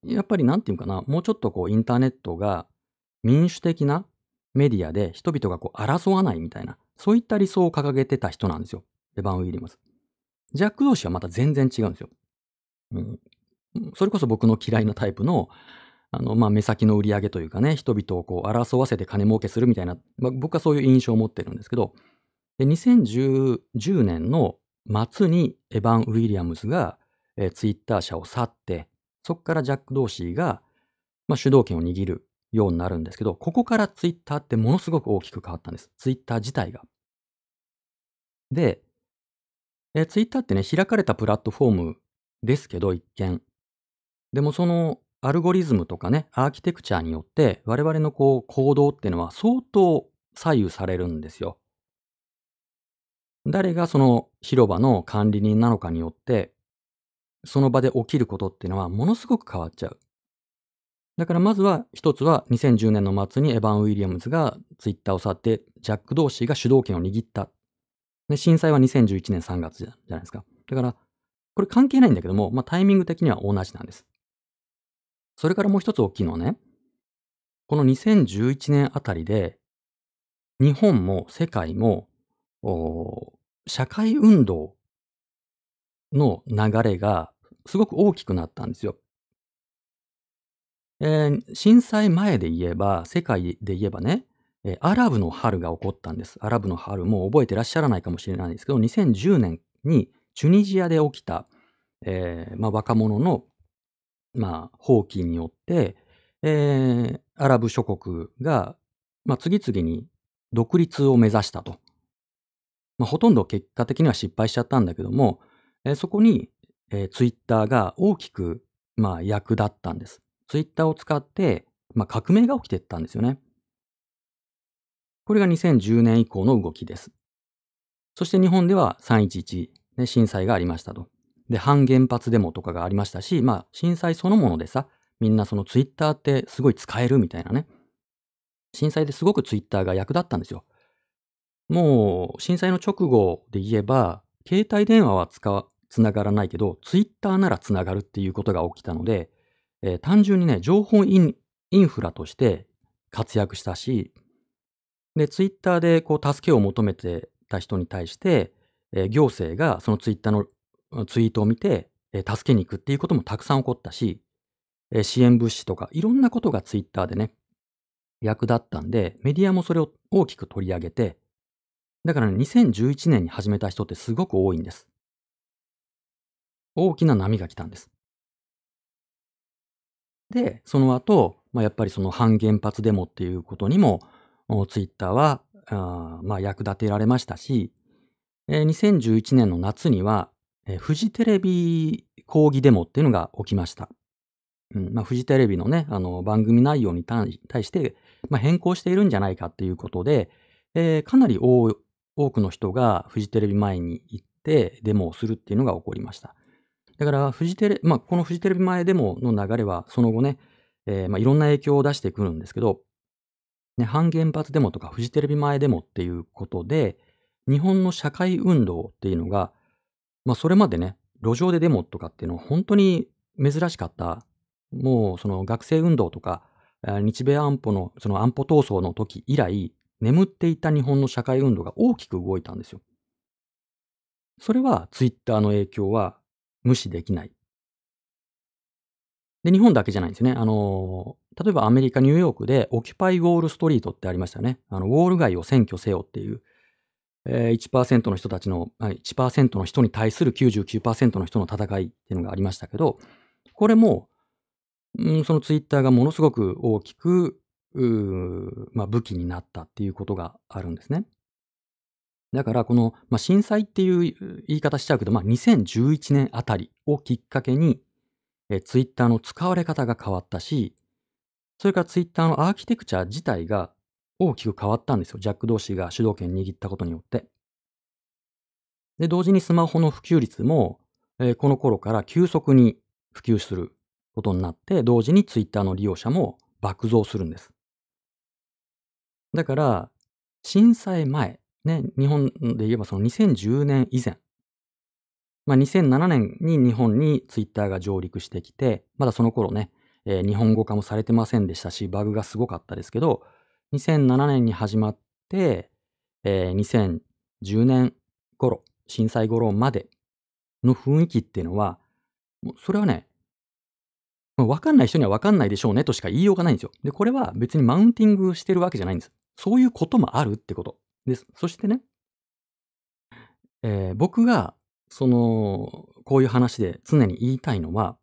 ー、やっぱりなんていうかな、もうちょっとこう、インターネットが民主的なメディアで人々がこう、争わないみたいな、そういった理想を掲げてた人なんですよ。エヴァン・ウィリアムズ。ジャック同士はまた全然違うんですよ。うん、それこそ僕の嫌いなタイプの、あの、まあ、目先の売り上げというかね、人々をこう争わせて金儲けするみたいな、まあ、僕はそういう印象を持ってるんですけど、で2010年の末にエヴァン・ウィリアムズが、えーツイッター社を去って、そこからジャック・ドーシーが、まあ、主導権を握るようになるんですけど、ここからツイッターってものすごく大きく変わったんです。ツイッター自体が。で、えーツイッターってね、開かれたプラットフォームですけど、一見。でもそのアルゴリズムとかね、アーキテクチャによって、我々のこう行動っていうのは相当左右されるんですよ。誰がその広場の管理人なのかによって、その場で起きることっていうのはものすごく変わっちゃう。だからまずは一つは2010年の末にエヴァン・ウィリアムズがツイッターを去ってジャック・ドーシーが主導権を握った。で震災は2011年3月じゃないですか。だからこれ関係ないんだけども、まあ、タイミング的には同じなんです。それからもう一つ大きいのはね、この2011年あたりで日本も世界も社会運動の流れがすごく大きくなったんですよ。えー震災前で言えば、世界で言えばね、えーアラブの春が起こったんです。アラブの春も覚えてらっしゃらないかもしれないですけど、2010年にチュニジアで起きた、えーまあ、若者の、まあ、放棄によって、えアラブ諸国が、まあ、次々に独立を目指したと。まあ、ほとんど結果的には失敗しちゃったんだけども、えーそこに、えーツイッターが大きく、まあ、役立ったんです。ツイッターを使って、まあ、革命が起きていったんですよね。これが2010年以降の動きです。そして日本では311、ね、震災がありましたと。で、反原発デモとかがありましたし、まあ、震災そのものでさ、みんなそのツイッターってすごい使えるみたいなね。震災ですごくツイッターが役立ったんですよ。もう、震災の直後で言えば、携帯電話は使、つながらないけど、ツイッターならつながるっていうことが起きたので、えー単純にね、情報インフラとして活躍したし、で、ツイッターでこう助けを求めてた人に対して、えー行政がそのツイッターのツイートを見て、えー助けに行くっていうこともたくさん起こったし、えー支援物資とかいろんなことがツイッターでね、役立ったんで、メディアもそれを大きく取り上げて、だからね、2011年に始めた人ってすごく多いんです。大きな波が来たんです。で、その後、まあ、やっぱりその反原発デモっていうことにも、ツイッターは、あまあ、役立てられましたし、えー2011年の夏には、えーフジテレビ抗議デモっていうのが起きました。うんまあ、フジテレビのね、あの番組内容に対して、まあ、変更しているんじゃないかっていうことで、えーかなり多多くの人がフジテレビ前に行ってデモをするっていうのが起こりました。だから、フジテレ、まあ、このフジテレビ前デモの流れは、その後ね、えーまあ、いろんな影響を出してくるんですけど、ね、反原発デモとかフジテレビ前デモっていうことで、日本の社会運動っていうのが、まあ、それまでね、路上でデモとかっていうのは本当に珍しかった。もう、その学生運動とか、日米安保の、その安保闘争の時以来、眠っていた日本の社会運動が大きく動いたんですよ。それはツイッターの影響は無視できない。で、日本だけじゃないんですよね。あの、例えばアメリカ、ニューヨークで、オキュパイウォールストリートってありましたよね。あの、ウォール街を占拠せよっていう、えー1%の人たちの、1%の人に対する99%の人の戦いっていうのがありましたけど、これも、うん、そのツイッターがものすごく大きく、うまあ、武器になったっていうことがあるんですね。だから、この、まあ、震災っていう言い方しちゃうけど、まあ、2011年あたりをきっかけに、えツイッターの使われ方が変わったし、それからツイッターのアーキテクチャ自体が大きく変わったんですよ。ジャック・ドーシーが主導権握ったことによって。で、同時にスマホの普及率も、えーこの頃から急速に普及することになって、同時にツイッターの利用者も爆増するんです。だから、震災前、ね、日本で言えばその2010年以前、まあ、2007年に日本にツイッターが上陸してきて、まだその頃ね、えー日本語化もされてませんでしたし、バグがすごかったですけど、2007年に始まって、えー2010年頃、震災頃までの雰囲気っていうのは、もうそれはね、ま、わかんない人にはわかんないでしょうねとしか言いようがないんですよ。で、これは別にマウンティングしてるわけじゃないんです。そういうこともあるってことです。そしてね、えー、僕が、その、こういう話で常に言いたいのは、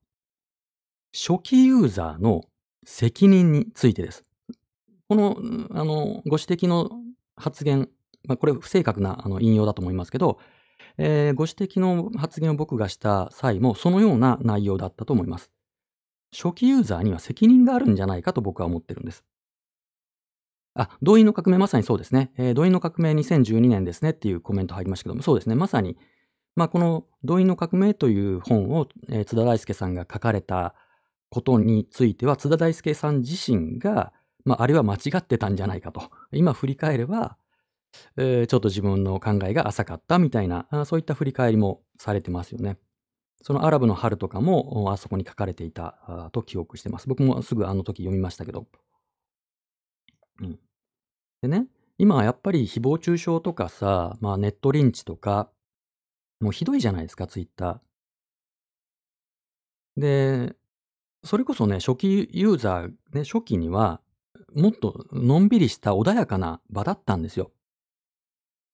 初期ユーザーの責任についてです。この、あの、ご指摘の発言、まあ、これ不正確なあの引用だと思いますけど、えー、ご指摘の発言を僕がした際もそのような内容だったと思います。初期ユーザーには責任があるんじゃないかと僕は思ってるんです。あ、動員の革命まさにそうですね。えー、動員の革命2012年ですねっていうコメント入りましたけども、そうですね。まさに、まあ、この動員の革命という本を、えー、津田大介さんが書かれたことについては、津田大介さん自身が、まあ、あれは間違ってたんじゃないかと。今振り返れば、えー、ちょっと自分の考えが浅かったみたいな、そういった振り返りもされてますよね。そのアラブの春とかも、あそこに書かれていたと記憶してます。僕もすぐあの時読みましたけど。うん。でね、今はやっぱり誹謗中傷とかさ、まあネットリンチとか、もうひどいじゃないですか、ツイッター。で、それこそね、初期ユーザー、ね、初期には、もっとのんびりした穏やかな場だったんですよ。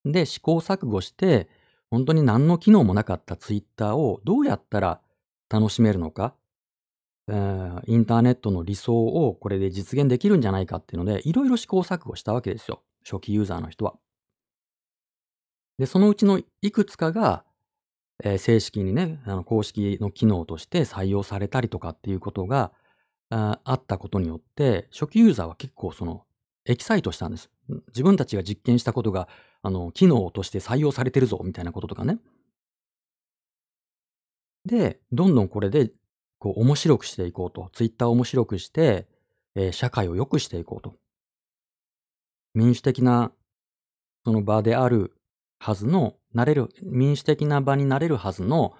で、試行錯誤して、本当に何の機能もなかったツイッターをどうやったら楽しめるのか、えー、インターネットの理想をこれで実現できるんじゃないかっていうので、いろいろ試行錯誤したわけですよ。初期ユーザーの人は。で、そのうちのいくつかが、えー、正式にね、あの公式の機能として採用されたりとかっていうことがああったことによって、初期ユーザーは結構そのエキサイトしたんです。自分たちが実験したことが、あの、機能として採用されてるぞ、みたいなこととかね。で、どんどんこれで、こう、面白くしていこうと。ツイッターを面白くして、えー、社会を良くしていこうと。民主的な、その場であるはずの、なれる、民主的な場になれるはずの、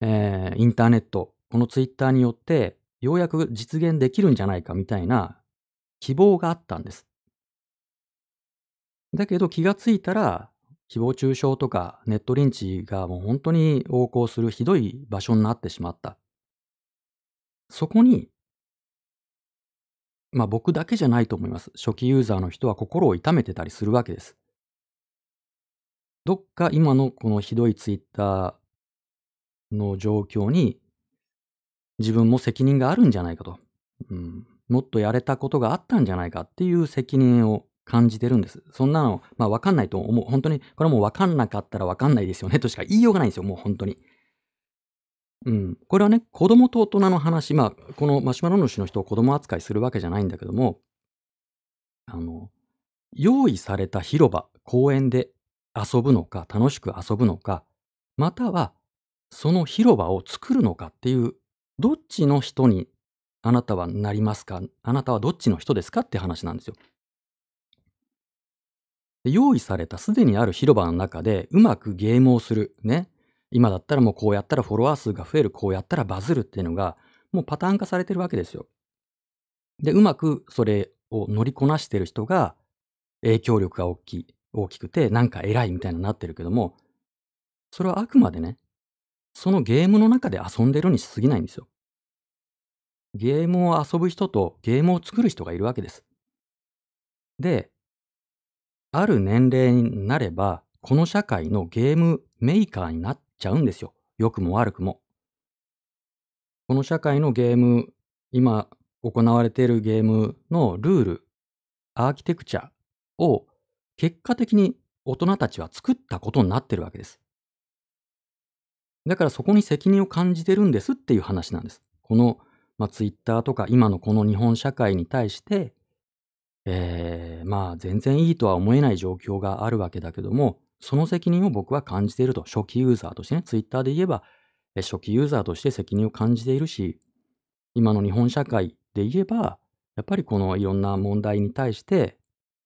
えー、インターネット、このツイッターによって、ようやく実現できるんじゃないかみたいな希望があったんです。だけど気がついたら、誹謗中傷とかネットリンチがもう本当に横行するひどい場所になってしまった。そこに、まあ僕だけじゃないと思います。初期ユーザーの人は心を痛めてたりするわけです。どっか今のこのひどいツイッターの状況に自分も責任があるんじゃないかと。うん、もっとやれたことがあったんじゃないかっていう責任を感じてるんです。そんなの、まあわかんないと思う。本当に、これもうわかんなかったらわかんないですよねとしか言いようがないんですよ。もう本当に。うん。これはね、子供と大人の話、まあ、このマシュマロ主の人を子供扱いするわけじゃないんだけども、あの、用意された広場、公園で遊ぶのか、楽しく遊ぶのか、または、その広場を作るのかっていう、どっちの人にあなたはなりますかあなたはどっちの人ですかって話なんですよ。用意されたすでにある広場の中でうまくゲームをする。ね。今だったらもうこうやったらフォロワー数が増える。こうやったらバズるっていうのがもうパターン化されてるわけですよ。で、うまくそれを乗りこなしてる人が影響力が大きい、大きくてなんか偉いみたいになってるけども、それはあくまでね、そのゲームの中で遊んでるにしすぎないんですよ。ゲームを遊ぶ人とゲームを作る人がいるわけです。で、ある年齢になれば、この社会のゲームメーカーになっちゃうんですよ。良くも悪くも。この社会のゲーム、今行われているゲームのルール、アーキテクチャを結果的に大人たちは作ったことになってるわけです。だからそこに責任を感じてるんですっていう話なんです。この、まあ、ツイッターとか今のこの日本社会に対して、えー、まあ全然いいとは思えない状況があるわけだけども、その責任を僕は感じていると。初期ユーザーとしてね、ツイッターで言えば、初期ユーザーとして責任を感じているし、今の日本社会で言えば、やっぱりこのいろんな問題に対して、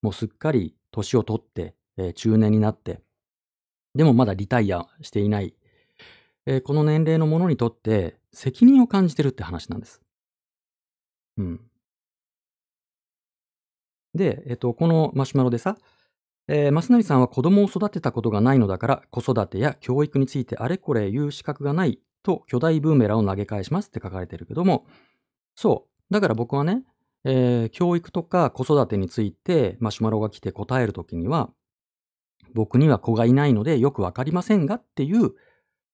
もうすっかり年を取って、えー、中年になって、でもまだリタイアしていない、えー、この年齢のものにとって責任を感じてるって話なんです。うん。で、えっと、このマシュマロでさ、えー、増成さんは子供を育てたことがないのだから子育てや教育についてあれこれ言う資格がないと巨大ブーメランを投げ返しますって書かれてるけども、そう。だから僕はね、えー教育とか子育てについてマシュマロが来て答えるときには、僕には子がいないのでよくわかりませんがっていう、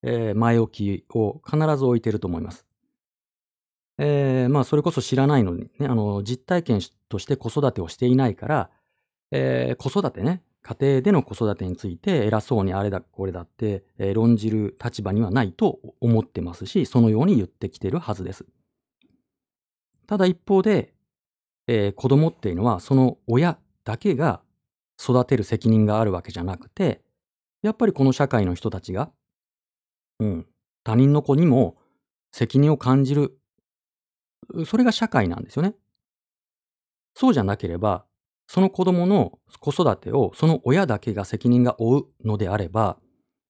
えー前置きを必ず置いてると思います。えーまあ、それこそ知らないのにね、あの、実体験として子育てをしていないから、えー子育てね、家庭での子育てについて偉そうにあれだこれだって、えー論じる立場にはないと思ってますし、そのように言ってきてるはずです。ただ一方で、えー子供っていうのはその親だけが育てる責任があるわけじゃなくて、やっぱりこの社会の人たちが、うん、他人の子にも責任を感じる、それが社会なんですよね。そうじゃなければ、その子供の子育てをその親だけが責任が負うのであれば、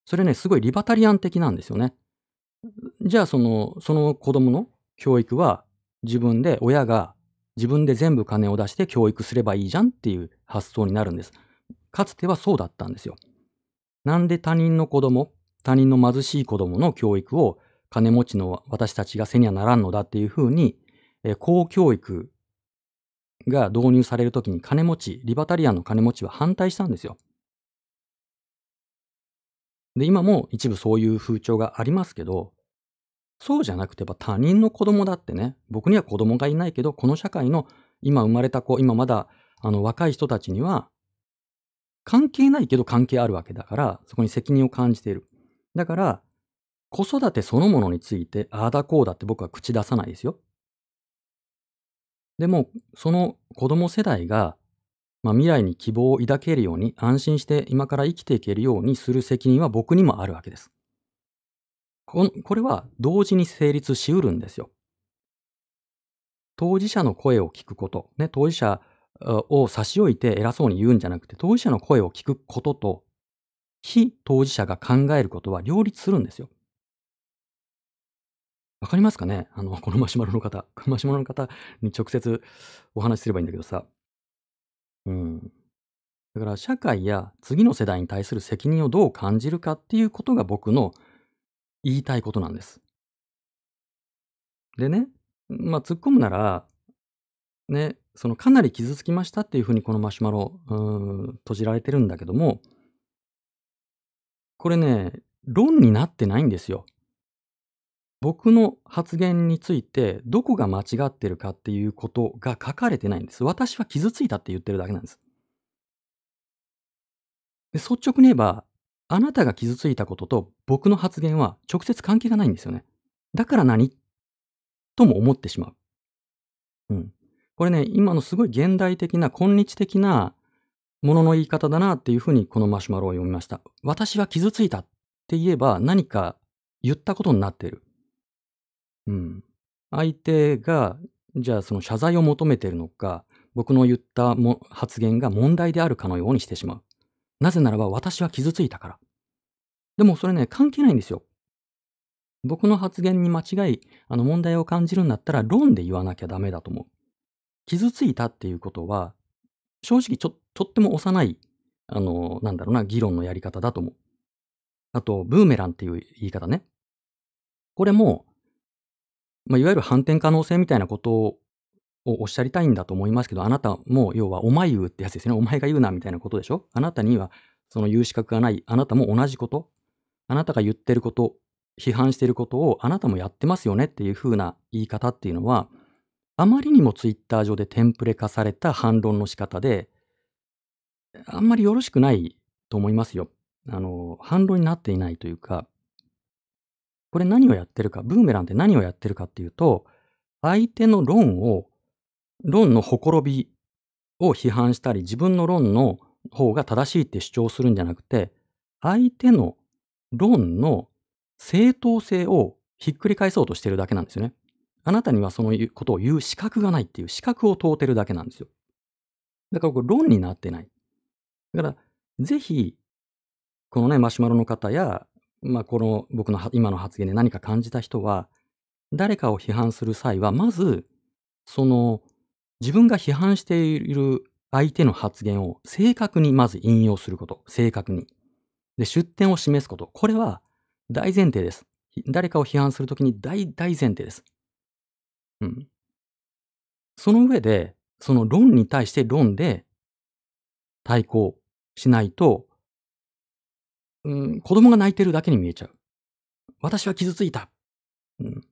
それね、すごいリバタリアン的なんですよね。じゃあその、その子供の教育は自分で、親が自分で全部金を出して教育すればいいじゃんっていう発想になるんです。かつてはそうだったんですよ。なんで他人の子供、他人の貧しい子供の教育を金持ちの私たちが背にはならんのだっていうふうに、えー公教育が導入されるときに金持ち、リバタリアンの金持ちは反対したんですよ。で、今も一部そういう風潮がありますけど、そうじゃなくてば他人の子供だってね、僕には子供がいないけど、この社会の今生まれた子、今まだあの若い人たちには、関係ないけど関係あるわけだから、そこに責任を感じている。だから、子育てそのものについて、ああだこうだって僕は口出さないですよ。でも、その子供世代が、まあ、未来に希望を抱けるように、安心して今から生きていけるようにする責任は僕にもあるわけです。ここれは同時に成立しうるんですよ。当事者の声を聞くこと、ね、当事者を差し置いて偉そうに言うんじゃなくて、当事者の声を聞くことと、非当事者が考えることは両立するんですよ。わかりますかね？あの、このマシュマロの方。このマシュマロの方に直接お話しすればいいんだけどさ。うん。だから社会や次の世代に対する責任をどう感じるかっていうことが僕の言いたいことなんです。でね、まあ突っ込むなら、ね、そのかなり傷つきましたっていうふうにこのマシュマロ、うん、閉じられてるんだけども、これね、論になってないんですよ。僕の発言についてどこが間違ってるかっていうことが書かれてないんです。私は傷ついたって言ってるだけなんです。で率直に言えば、あなたが傷ついたことと僕の発言は直接関係がないんですよね。だから何？とも思ってしまう。うん。これね、今のすごい現代的な、今日的なものの言い方だなっていうふうにこのマシュマロを読みました。私は傷ついたって言えば何か言ったことになっている。うん。相手が、じゃあその謝罪を求めているのか、僕の言ったも発言が問題であるかのようにしてしまう。なぜならば私は傷ついたから。でもそれね、関係ないんですよ。僕の発言に間違い、あの問題を感じるんだったら論で言わなきゃダメだと思う。傷ついたっていうことは、正直ちょ、とっても幼い、あの、なんだろうな、議論のやり方だと思う。あと、ブーメランっていう言い方ね。これも、まあ、いわゆる反転可能性みたいなことをおっしゃりたいんだと思いますけど、あなたも要はお前言うってやつですね。お前が言うなみたいなことでしょ？あなたにはその言う資格がない。あなたも同じこと。あなたが言ってること、批判してることをあなたもやってますよねっていう風な言い方っていうのは、あまりにもツイッター上でテンプレ化された反論の仕方で、あんまりよろしくないと思いますよ。あの、反論になっていないというか、これ何をやってるか、ブーメランって何をやってるかっていうと、相手の論を、論のほころびを批判したり、自分の論の方が正しいって主張するんじゃなくて、相手の論の正当性をひっくり返そうとしてるだけなんですよね。あなたにはそのことを言う資格がないっていう資格を問うてるだけなんですよ。だからこれ論になってない。だから、ぜひ、このね、マシュマロの方や、まあ、この僕の今の発言で何か感じた人は、誰かを批判する際は、まず、その、自分が批判している相手の発言を正確にまず引用すること。正確に。で、出典を示すこと。これは大前提です。誰かを批判するときに大大前提です。うん。その上で、その論に対して論で対抗しないと、うん、子供が泣いてるだけに見えちゃう。私は傷ついた。うん。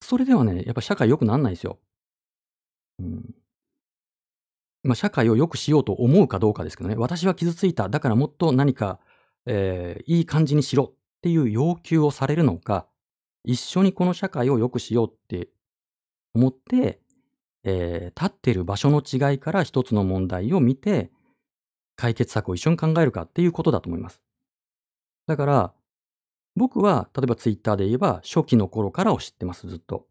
それではね、やっぱ社会良くなんないですよ。うん。まあ、社会を良くしようと思うかどうかですけどね。私は傷ついた。だからもっと何か、えー、いい感じにしろっていう要求をされるのか、一緒にこの社会を良くしようって思って、えー、立ってる場所の違いから一つの問題を見て、解決策を一緒に考えるかっていうことだと思います。だから、僕は、例えばツイッターで言えば、初期の頃からを知ってます、ずっと。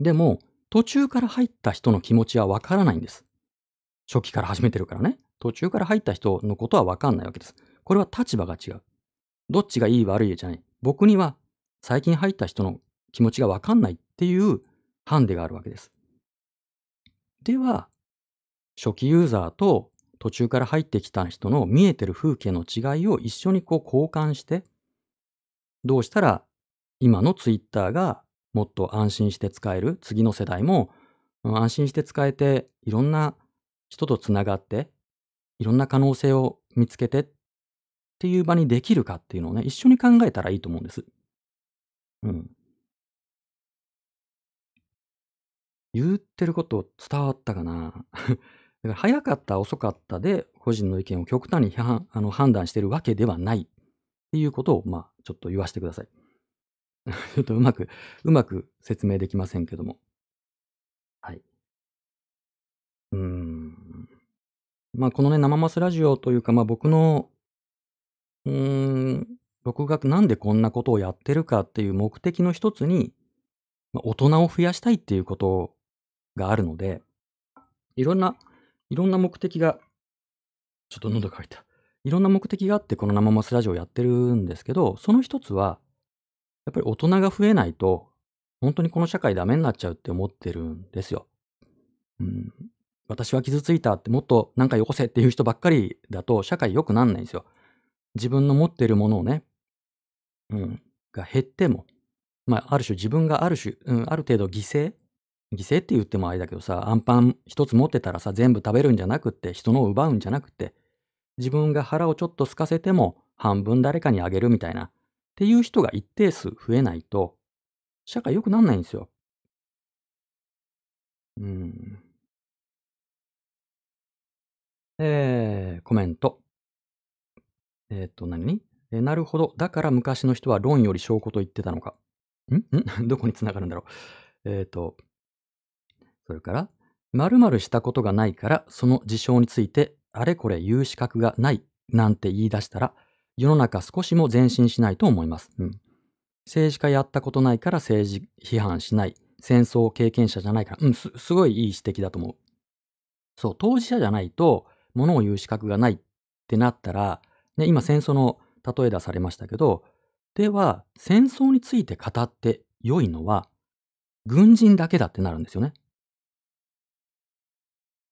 でも、途中から入った人の気持ちはわからないんです。初期から始めてるからね。途中から入った人のことはわかんないわけです。これは立場が違う。どっちがいい悪いじゃない。僕には最近入った人の気持ちがわかんないっていうハンデがあるわけです。では、初期ユーザーと途中から入ってきた人の見えてる風景の違いを一緒にこう交換して、どうしたら今のツイッターがもっと安心して使える？次の世代も安心して使えていろんな人とつながっていろんな可能性を見つけてっていう場にできるかっていうのをね一緒に考えたらいいと思うんです。うん。言ってること伝わったかな？だから早かった遅かったで個人の意見を極端に判あの判断してるわけではないっていうことをまあちょっと言わせてください。ちょっとうまく、うまく説明できませんけども。はい。うーん。まあ、このね、生マスラジオというか、まあ僕の、うーん、僕がなんでこんなことをやってるかっていう目的の一つに、まあ、大人を増やしたいっていうことがあるので、いろんな、いろんな目的が、ちょっと喉乾いた。いろんな目的があってこの生マスラジオをやってるんですけど、その一つは、やっぱり大人が増えないと、本当にこの社会ダメになっちゃうって思ってるんですよ。うん、私は傷ついたってもっとなんかよこせっていう人ばっかりだと社会良くなんないんですよ。自分の持ってるものをね、うん、が減っても、まあ、ある種自分がある種、うん、ある程度犠牲犠牲って言ってもあれだけどさ、アンパン一つ持ってたらさ、全部食べるんじゃなくって、人のを奪うんじゃなくって、自分が腹をちょっと空かせても半分誰かにあげるみたいな、っていう人が一定数増えないと、社会良くなんないんですよ。うん。えー、コメント。えっ、と、何？えなるほど。だから昔の人は論より証拠と言ってたのか。ん？ん？どこにつながるんだろう。えっ、と、それから、〇〇したことがないから、その事象について、あれこれ言う資格がないなんて言い出したら、世の中少しも前進しないと思います。うん。政治家やったことないから政治批判しない。戦争経験者じゃないから。うん、す、すごいいい指摘だと思う。そう、当事者じゃないと、ものを言う資格がないってなったら、ね、今戦争の例え出されましたけど、では、戦争について語って良いのは、軍人だけだってなるんですよね。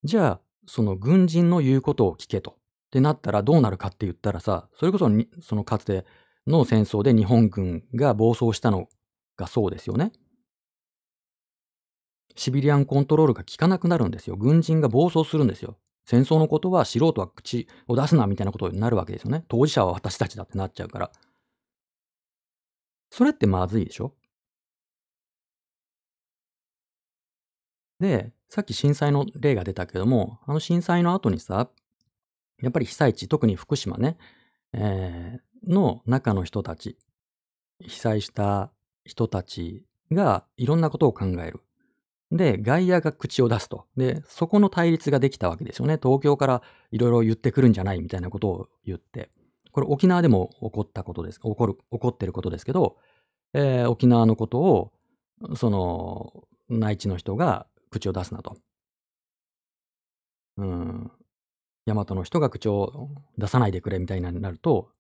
じゃあ、その軍人の言うことを聞けと。ってなったらどうなるかって言ったらさ、それこそそのかつての戦争で日本軍が暴走したのがそうですよね。シビリアンコントロールが効かなくなるんですよ。軍人が暴走するんですよ。戦争のことは素人は口を出すなみたいなことになるわけですよね。当事者は私たちだってなっちゃうから。それってまずいでしょ？で、さっき震災の例が出たけども、あの震災の後にさ、やっぱり被災地、特に福島ね、えー、の中の人たち、被災した人たちがいろんなことを考える。で、外野が口を出すと。で、そこの対立ができたわけですよね。東京からいろいろ言ってくるんじゃないみたいなことを言って。これ沖縄でも起こったことです。起こる、起こってることですけど、えー、沖縄のことを、その、内地の人が口を出すなと。うん。大和の人が口を出さないでくれみたいになると、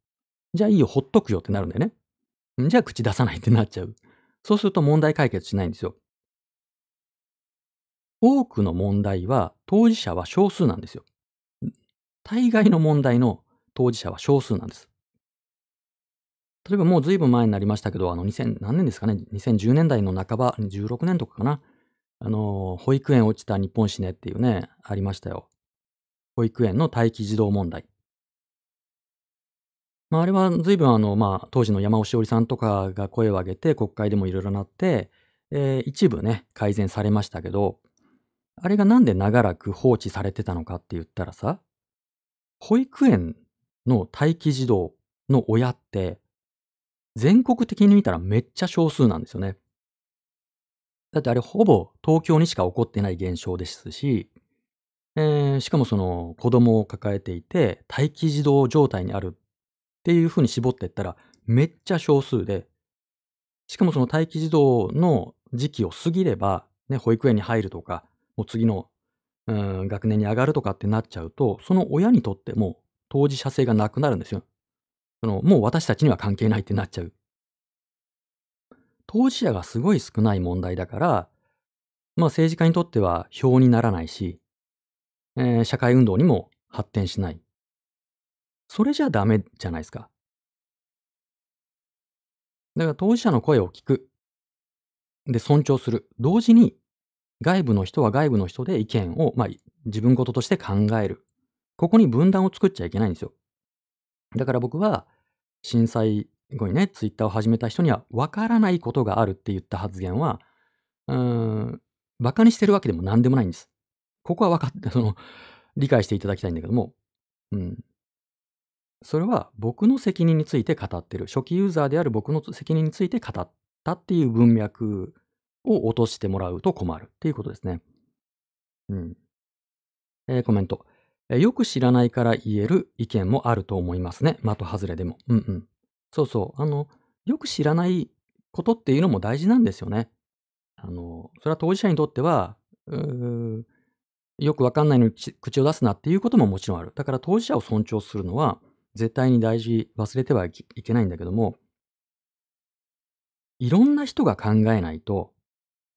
じゃあいいよ、ほっとくよってなるんだよね。じゃあ口出さないってなっちゃう。そうすると問題解決しないんですよ。多くの問題は当事者は少数なんですよ。大概の問題の当事者は少数なんです。例えばもう随分前になりましたけど、あの2000、何年ですかね、2010年代の半ば、16年とかかな？あの、保育園落ちた日本史ねっていうね、ありましたよ。保育園の待機児童問題。まあ、あれは随分あの、まあ、当時の山尾志織さんとかが声を上げて、国会でもいろいろなって、えー一部ね、改善されましたけど、あれがなんで長らく放置されてたのかって言ったらさ、保育園の待機児童の親って、全国的に見たらめっちゃ少数なんですよね。だってあれほぼ東京にしか起こってない現象ですし、えーしかもその子供を抱えていて待機児童状態にあるっていうふうに絞っていったらめっちゃ少数で、しかもその待機児童の時期を過ぎれば、ね、保育園に入るとか、もう次の、うん、学年に上がるとかってなっちゃうと、その親にとっても当事者性がなくなるんですよ。そのもう私たちには関係ないってなっちゃう。当事者がすごい少ない問題だから、まあ政治家にとっては票にならないし、えー社会運動にも発展しない。それじゃダメじゃないですか。だから当事者の声を聞く。で、尊重する。同時に、外部の人は外部の人で意見を、まあ、自分事として考える。ここに分断を作っちゃいけないんですよ。だから僕は、震災後にね、ツイッターを始めた人には、わからないことがあるって言った発言は、うーん、馬鹿にしてるわけでも何でもないんです。ここは分かって、その、理解していただきたいんだけども、うん。それは僕の責任について語ってる。初期ユーザーである僕の責任について語ったっていう文脈を落としてもらうと困るっていうことですね。うん。えーコメント。えーよく知らないから言える意見もあると思いますね。的外れでも。うんうん。そうそう。あの、よく知らないことっていうのも大事なんですよね。あの、それは当事者にとっては、うよくわかんないのに口を出すなっていうことももちろんある。だから当事者を尊重するのは絶対に大事、忘れてはいけいけないんだけども、いろんな人が考えないと、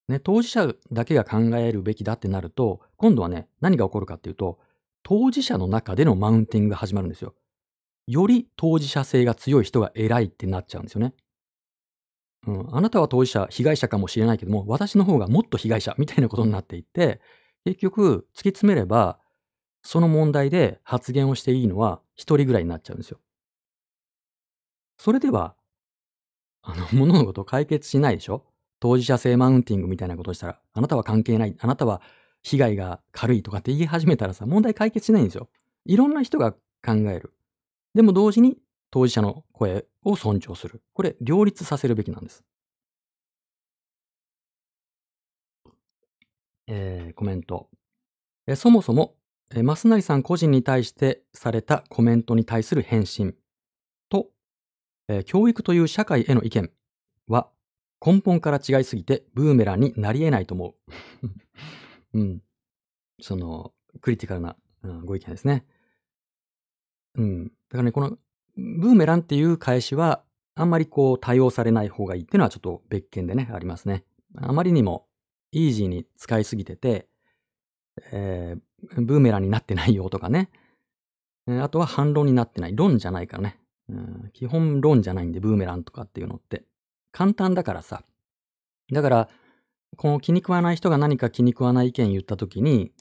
ね、当事者だけが考えるべきだってなると、今度はね、何が起こるかっていうと、当事者の中でのマウンティングが始まるんですよ。より当事者性が強い人が偉いってなっちゃうんですよね。うん、あなたは当事者、被害者かもしれないけども、私の方がもっと被害者みたいなことになっていって、結局、突き詰めれば、その問題で発言をしていいのは一人ぐらいになっちゃうんですよ。それでは、あの、物のことを解決しないでしょ？当事者性マウンティングみたいなことしたら、あなたは関係ない、あなたは被害が軽いとかって言い始めたらさ、問題解決しないんですよ。いろんな人が考える。でも同時に当事者の声を尊重する。これ、両立させるべきなんです。えーコメント。えそもそも、え増成さん個人に対してされたコメントに対する返信と、えー教育という社会への意見は根本から違いすぎてブーメランになり得ないと思う。うん。その、クリティカルな、うんご意見ですね。うん。だからね、この、ブーメランっていう返しは、あんまりこう、多用されない方がいいっていうのはちょっと別件でね、ありますね。あまりにも、イージーに使いすぎてて、えーブーメランになってないよとかね。あとは反論になってない。論じゃないからね。うん基本論じゃないんで、ブーメランとかっていうのって。簡単だからさ。だから、この気に食わない人が何か気に食わない意見言った時に、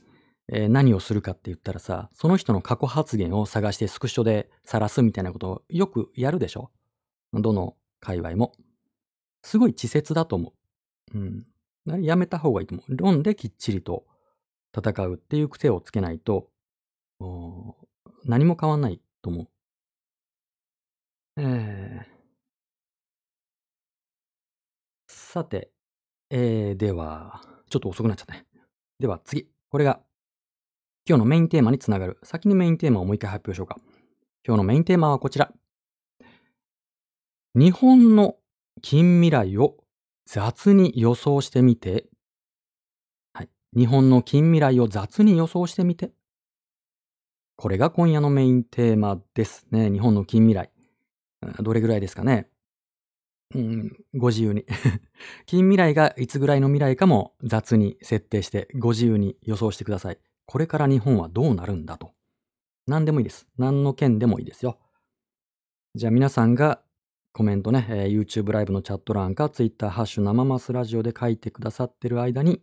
えー何をするかって言ったらさ、その人の過去発言を探してスクショで晒すみたいなことをよくやるでしょ？どの界隈も。すごい稚拙だと思う。うん。やめた方がいいと思う。論できっちりと戦うっていう癖をつけないと、何も変わんないと思う。えーさて、えーでは、ちょっと遅くなっちゃったね。では次。これが、今日のメインテーマにつながる。先にメインテーマをもう一回発表しようか。今日のメインテーマはこちら。日本の近未来を雑に予想してみて。はい。日本の近未来を雑に予想してみて。これが今夜のメインテーマですね。日本の近未来。どれぐらいですかね。うん、ご自由に。近未来がいつぐらいの未来かも雑に設定してご自由に予想してください。これから日本はどうなるんだと。何でもいいです。何の件でもいいですよ。じゃあ皆さんがコメントね、えー YouTube ライブのチャット欄か Twitter ハッシュ生マスラジオで書いてくださってる間に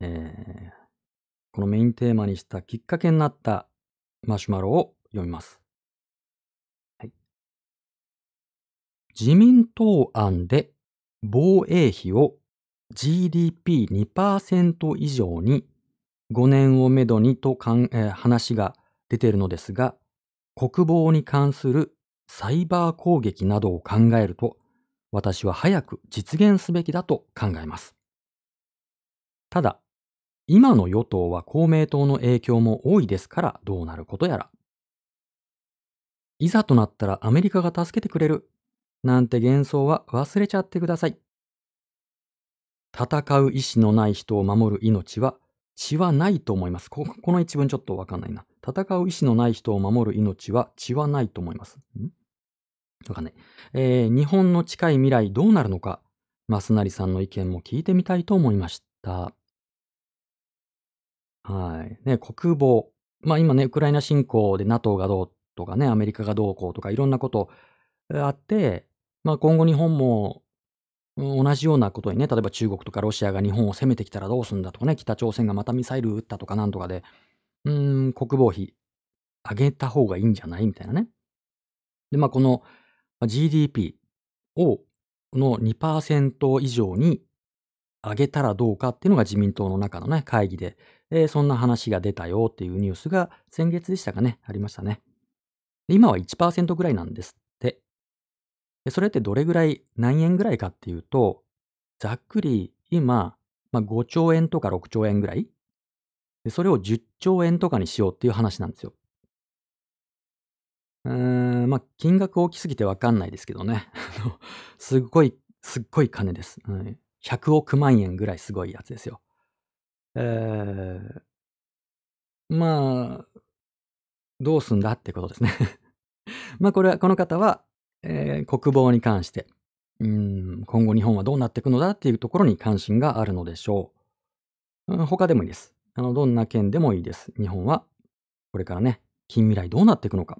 えーこのメインテーマにしたきっかけになったマシュマロを読みます。はい、自民党案で防衛費を GDP2% 以上に5年をめどにとかん、えー話が出ているのですが、国防に関するサイバー攻撃などを考えると、私は早く実現すべきだと考えます。ただ、今の与党は公明党の影響も多いですからどうなることやら。いざとなったらアメリカが助けてくれるなんて幻想は忘れちゃってください。戦う意志のない人を守る命は血はないと思います。ここの一文ちょっとわかんないな。戦う意志のない人を守る命は血はないと思います。ん？わかんない。えー日本の近い未来どうなるのか、増成さんの意見も聞いてみたいと思いました。はい。ね、国防。まあ今ね、ウクライナ侵攻で NATO がどうとかね、アメリカがどうこうとかいろんなことあって、まあ今後日本も同じようなことにね、例えば中国とかロシアが日本を攻めてきたらどうするんだとかね、北朝鮮がまたミサイル撃ったとかなんとかで、うーん、国防費上げた方がいいんじゃないみたいなね。で、まあこの GDP をの2%以上に上げたらどうかっていうのが自民党の中のね、会議で、えーそんな話が出たよっていうニュースが先月でしたかね、ありましたね。今は1%ぐらいなんです。でそれってどれぐらい、何円ぐらいかっていうと、ざっくり今、まあ、5兆円とか6兆円ぐらい？でそれを10兆円とかにしようっていう話なんですよ。うーん、まあ、金額大きすぎてわかんないですけどね。すっごい、すっごい金です。うん100億万円ぐらいすごいやつですよ。えー、まあ、どうすんだってことですね。まあ、これは、この方は、えー国防に関して、うん、今後日本はどうなっていくのだっていうところに関心があるのでしょう。うん他でもいいです。あの、どんな県でもいいです。日本は、これからね、近未来どうなっていくのか、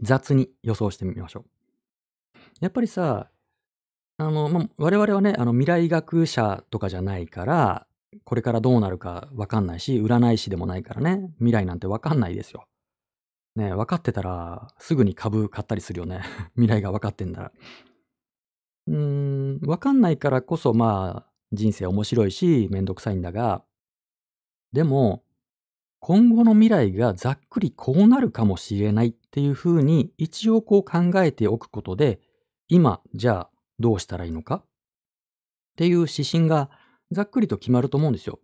雑に予想してみましょう。やっぱりさ、あの、ま、我々はね、あの、未来学者とかじゃないから、これからどうなるかわかんないし、占い師でもないからね、未来なんてわかんないですよ。ね、分かってたら、すぐに株買ったりするよね。未来が分かってんだら。うーん、分かんないからこそ、まあ、人生面白いし、めんどくさいんだが、でも、今後の未来がざっくりこうなるかもしれないっていうふうに、一応こう考えておくことで、今、じゃあどうしたらいいのか？っていう指針がざっくりと決まると思うんですよ。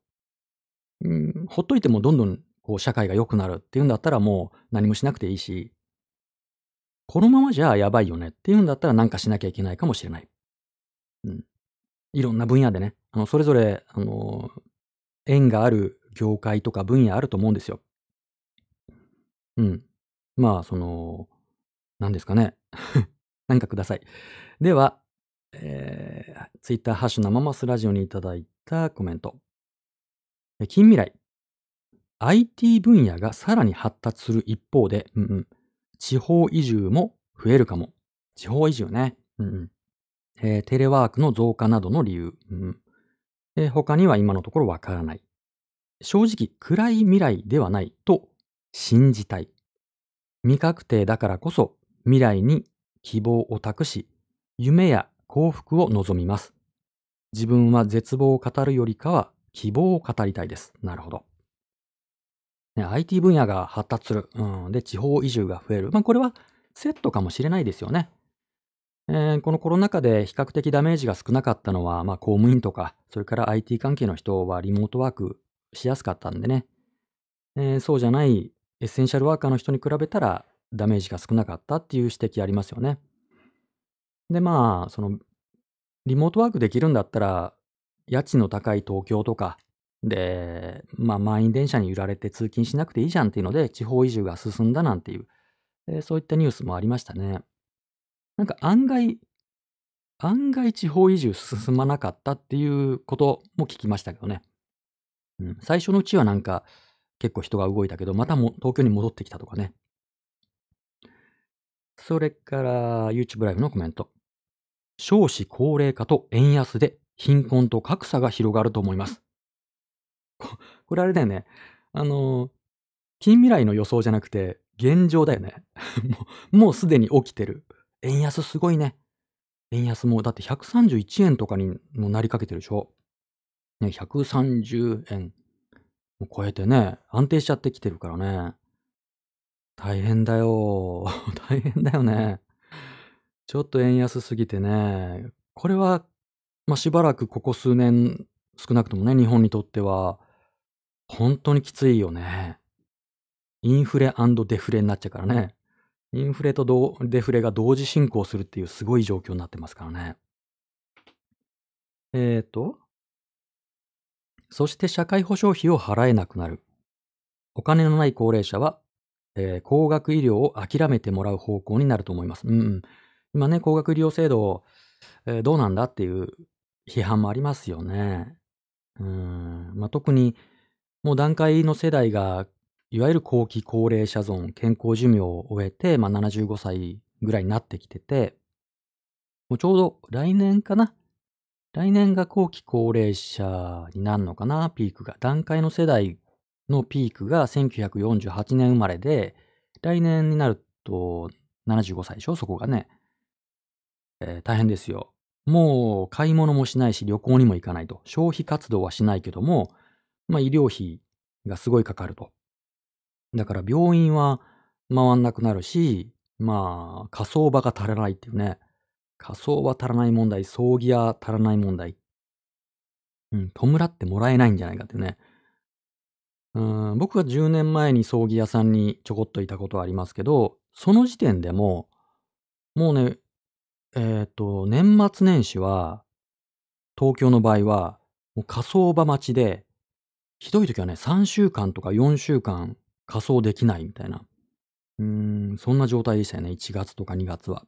うん、ほっといてもどんどんこう社会が良くなるっていうんだったらもう何もしなくていいし、このままじゃやばいよねっていうんだったら何かしなきゃいけないかもしれない。うん。いろんな分野でね、あの、それぞれ、あの、縁がある業界とか分野あると思うんですよ。うん。まあ、その、何ですかね。何かください。では、えー、ツイッターハッシュ生マスラジオにいただいたコメント。近未来。IT 分野がさらに発達する一方で、うんうん、地方移住も増えるかも。地方移住ね。うんうんえーテレワークの増加などの理由。うんうんえー他には今のところわからない。正直、暗い未来ではないと信じたい。未確定だからこそ未来に希望を託し、夢や幸福を望みます。自分は絶望を語るよりかは希望を語りたいです。なるほど。ね、IT 分野が発達する。うん。で、地方移住が増える。まあ、これはセットかもしれないですよね。えーこのコロナ禍で比較的ダメージが少なかったのは、まあ、公務員とか、それから IT 関係の人はリモートワークしやすかったんでね。えーそうじゃないエッセンシャルワーカーの人に比べたらダメージが少なかったっていう指摘ありますよね。で、まあ、その、リモートワークできるんだったら、家賃の高い東京とか、で、まあ、満員電車に揺られて通勤しなくていいじゃんっていうので、地方移住が進んだなんていう、えーそういったニュースもありましたね。なんか案外、案外地方移住進まなかったっていうことも聞きましたけどね。うん、最初のうちはなんか結構人が動いたけど、またも東京に戻ってきたとかね。それから YouTube ライブのコメント。少子高齢化と円安で貧困と格差が広がると思います。これあれだよね。あの、近未来の予想じゃなくて、現状だよね。もう、もうすでに起きてる。円安すごいね。円安も、だって131円とかにもなりかけてるでしょ。ね、130円も超えてね、安定しちゃってきてるからね。大変だよ。大変だよね。ちょっと円安すぎてね、これは、まあ、しばらくここ数年、少なくともね、日本にとっては、本当にきついよね。インフレデフレになっちゃうからね。インフレとデフレが同時進行するっていうすごい状況になってますからね。えっ、と、そして社会保障費を払えなくなる。お金のない高齢者は、えー高額医療を諦めてもらう方向になると思います。うんうん。今ね、高額医療制度、えーどうなんだっていう批判もありますよね。うん。まあ、特に、もう段階の世代が、いわゆる後期高齢者ゾーン、健康寿命を終えて、まあ、75歳ぐらいになってきてて、もうちょうど来年かな？来年が後期高齢者になるのかなピークが。段階の世代のピークが1948年生まれで、来年になると75歳でしょ？そこがね。えー大変ですよ。もう買い物もしないし旅行にも行かないと。消費活動はしないけども、まあ医療費がすごいかかると。だから病院は回んなくなるし、まあ火葬場が足らないっていうね。火葬場足らない問題、葬儀屋足らない問題。うん、弔ってもらえないんじゃないかっていうね。うん、僕は10年前に葬儀屋さんにちょこっといたことはありますけど、その時点でも、もうね、えっ、と、年末年始は、東京の場合は、もう火葬場待ちで、ひどい時はね、3週間とか4週間火葬できないみたいな。うーん、そんな状態でしたよね、1月とか2月は。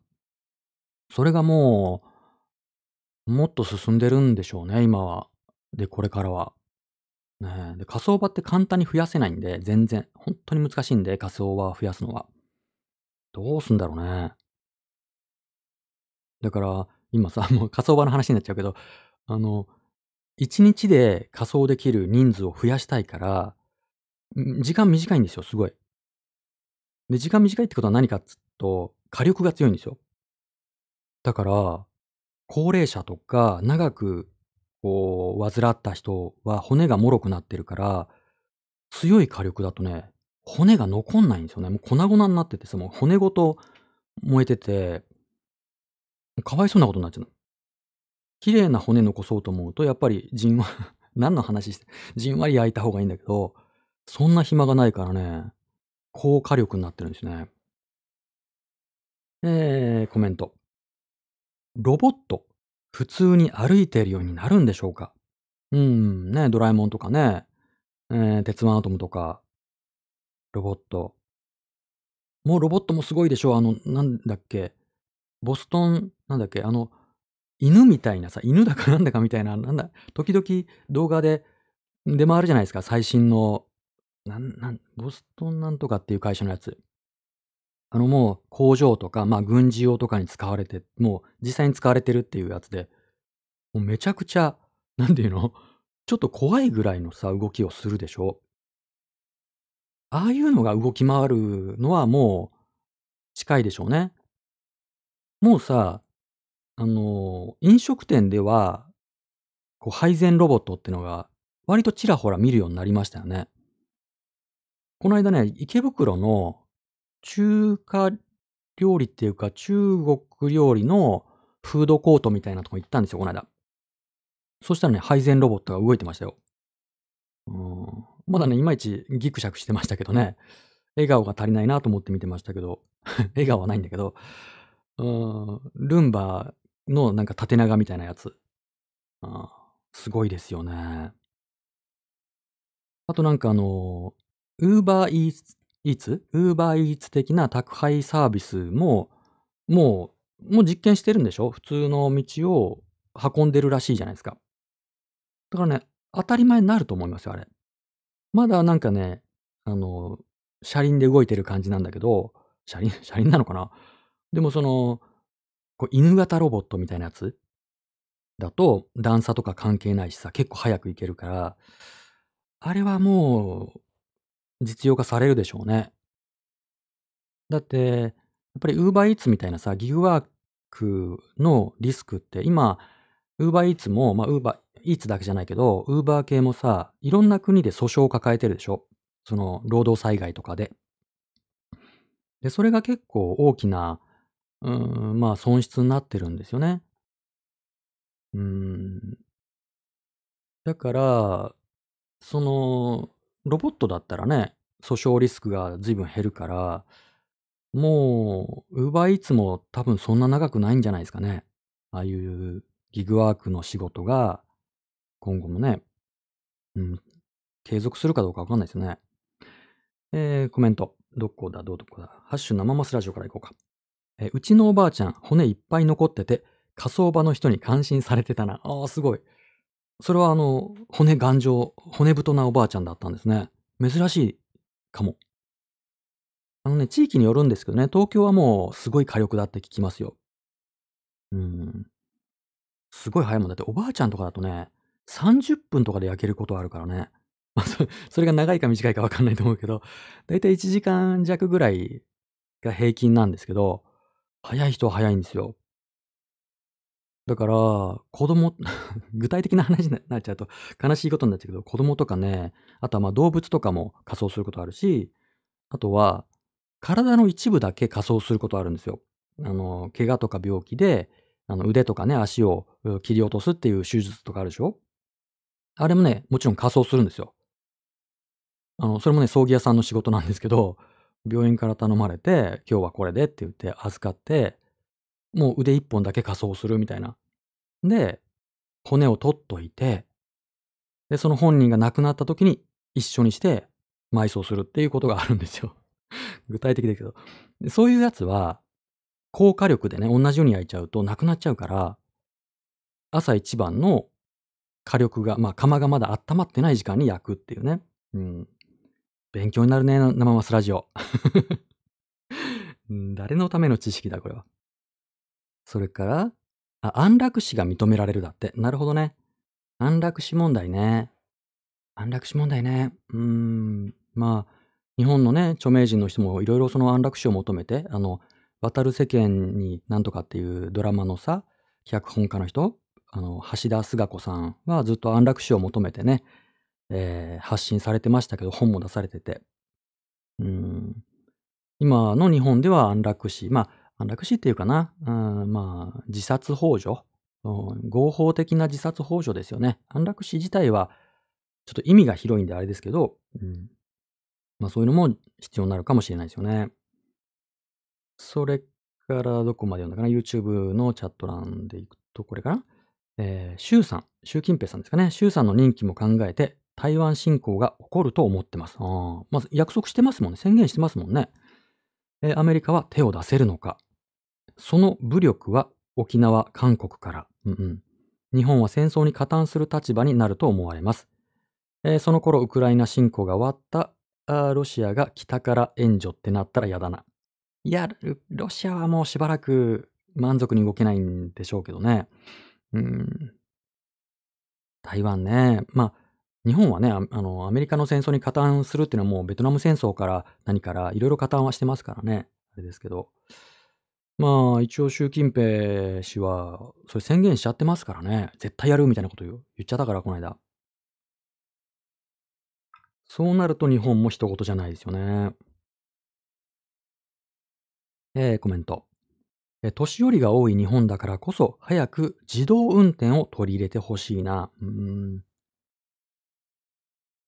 それがもう、もっと進んでるんでしょうね、今は。で、これからは。ねで、火葬場って簡単に増やせないんで、全然。本当に難しいんで、火葬場増やすのは。どうすんだろうね。だから、今さ、もう火葬場の話になっちゃうけど、あの、1日で火葬できる人数を増やしたいから、時間短いんですよ、すごい。で、時間短いってことは何かっつうと、火力が強いんですよ。だから、高齢者とか、長く、こう、患った人は骨が脆くなってるから、強い火力だとね、骨が残んないんですよね。もう粉々になっててさ、もう骨ごと燃えてて、かわいそうなことになっちゃう。綺麗な骨残そうと思うと、やっぱりじんわ、何の話して、じんわり焼いた方がいいんだけど、そんな暇がないからね、高火力になってるんですね。えー、コメント。ロボット、普通に歩いているようになるんでしょうか？うん、ね、ドラえもんとかね、えー、鉄腕アトムとか、ロボット。もうロボットもすごいでしょ？あの、なんだっけ、ボストン、なんだっけ、あの、犬みたいなさ、犬だかなんだかみたいな、なんだ、時々動画で出回るじゃないですか、最新の、なん、なん、ボストンなんとかっていう会社のやつ。あのもう工場とか、まあ軍事用とかに使われて、もう実際に使われてるっていうやつで、もうめちゃくちゃ、なんていうの？ちょっと怖いぐらいのさ、動きをするでしょああいうのが動き回るのはもう近いでしょうね。もうさ、あの、飲食店では、こう配膳ロボットってのが割とちらほら見るようになりましたよね。この間ね、池袋の中華料理っていうか中国料理のフードコートみたいなとこ行ったんですよ、この間。そしたらね、配膳ロボットが動いてましたよ。うん、まだね、いまいちギクシャクしてましたけどね。笑顔が足りないなと思って見てましたけど、笑顔はないんだけど、うん、ルンバのなんか縦長みたいなやつ。あーすごいですよね。あとなんかあの、ウーバーイーツ、イーツウーバーイーツ的な宅配サービスも、もう、もう実験してるんでしょ？普通の道を運んでるらしいじゃないですか。だからね、当たり前になると思いますよ、あれ。まだなんかね、あの、車輪で動いてる感じなんだけど、車輪、車輪なのかな？でもその、こう犬型ロボットみたいなやつ？だと段差とか関係ないしさ、結構早く行けるから、あれはもう、実用化されるでしょうね。だって、やっぱり UberEats みたいなさ、ギグワークのリスクって今、UberEats も、まあ UberEats だけじゃないけど、Uber 系もさ、いろんな国で訴訟を抱えてるでしょ？その、労働災害とかで。で、それが結構大きな、うん、まあ損失になってるんですよね。うーん。だから、その、ロボットだったらね、訴訟リスクが随分減るから、もう、UberEats も多分そんな長くないんじゃないですかね。ああいうギグワークの仕事が、今後もね、うん、継続するかどうかわかんないですよね。えー、コメント。どこだ、どうどこだ。ハッシュ生マスラジオからいこうか。えうちのおばあちゃん、骨いっぱい残ってて、火葬場の人に感心されてたな。ああ、すごい。それはあの、骨頑丈、骨太なおばあちゃんだったんですね。珍しいかも。あのね、地域によるんですけどね、東京はもうすごい火力だって聞きますよ。うん。すごい早いもんだって、おばあちゃんとかだとね、30分とかで焼けることあるからね。まあ、それが長いか短いかわかんないと思うけど、だいたい1時間弱ぐらいが平均なんですけど、早い人は早いんですよ。だから、子供 具体的な話になっちゃうと悲しいことになっちゃうけど、子供とかね、あとはまあ動物とかも仮装することあるし、あとは、体の一部だけ仮装することあるんですよ。あの、怪我とか病気で、あの腕とかね、足を切り落とすっていう手術とかあるでしょ？あれもね、もちろん仮装するんですよ。あの、それもね、葬儀屋さんの仕事なんですけど、病院から頼まれて、今日はこれでって言って預かって、もう腕一本だけ仮装するみたいな。で、骨を取っといて、で、その本人が亡くなった時に一緒にして埋葬するっていうことがあるんですよ。具体的だけど。そういうやつは、高火力でね、同じように焼いちゃうとなくなっちゃうから、朝一番の火力が、まあ、釜がまだ温まってない時間に焼くっていうね。うん。勉強になるね、生マスラジオ。誰のための知識だ、これは。それから、あ、安楽死が認められるだって。なるほどね。安楽死問題ね。安楽死問題ね。うーん。まあ、日本のね、著名人の人もいろいろその安楽死を求めて、あの、渡る世間になんとかっていうドラマのさ、脚本家の人、あの、橋田壽賀子さんはずっと安楽死を求めてね、えー発信されてましたけど、本も出されてて。うん。今の日本では安楽死。まあ、安楽死っていうかな。うん、まあ、自殺幇助。うん合法的な自殺幇助ですよね。安楽死自体は、ちょっと意味が広いんであれですけど、うん。まあそういうのも必要になるかもしれないですよね。それからどこまで読んだかな ?YouTube のチャット欄でいくと、これかなえー、習さん、習近平さんですかね。習さんの任期も考えて、台湾侵攻が起こると思ってます。あまず約束してますもんね。宣言してますもんね。えーアメリカは手を出せるのか。その武力は沖縄、韓国から。うんうん。日本は戦争に加担する立場になると思われます。えーその頃、ウクライナ侵攻が終わったあロシアが北から援助ってなったら嫌だな。いや、ロシアはもうしばらく満足に動けないんでしょうけどね。うん。台湾ね。まあ、日本はね、あの、アメリカの戦争に加担するっていうのはもうベトナム戦争から何からいろいろ加担はしてますからね。あれですけど。まあ、一応習近平氏は、それ宣言しちゃってますからね。絶対やるみたいなこと言っちゃったから、この間。そうなると日本も一言じゃないですよね。えー、コメント。え年寄りが多い日本だからこそ、早く自動運転を取り入れてほしいな。うん。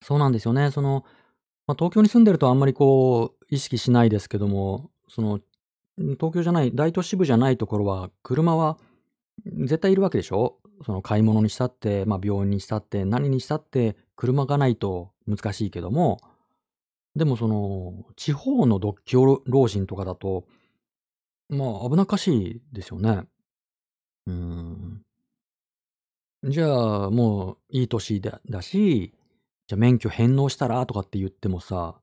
そうなんですよね。その、まあ、東京に住んでるとあんまりこう、意識しないですけども、その、東京じゃない、大都市部じゃないところは、車は絶対いるわけでしょ？その買い物にしたって、まあ、病院にしたって、何にしたって、車がないと難しいけども、でもその、地方の独居老人とかだと、まあ、危なっかしいですよね。うん。じゃあ、もういい年だし、じゃあ免許返納したら？とかって言ってもさ、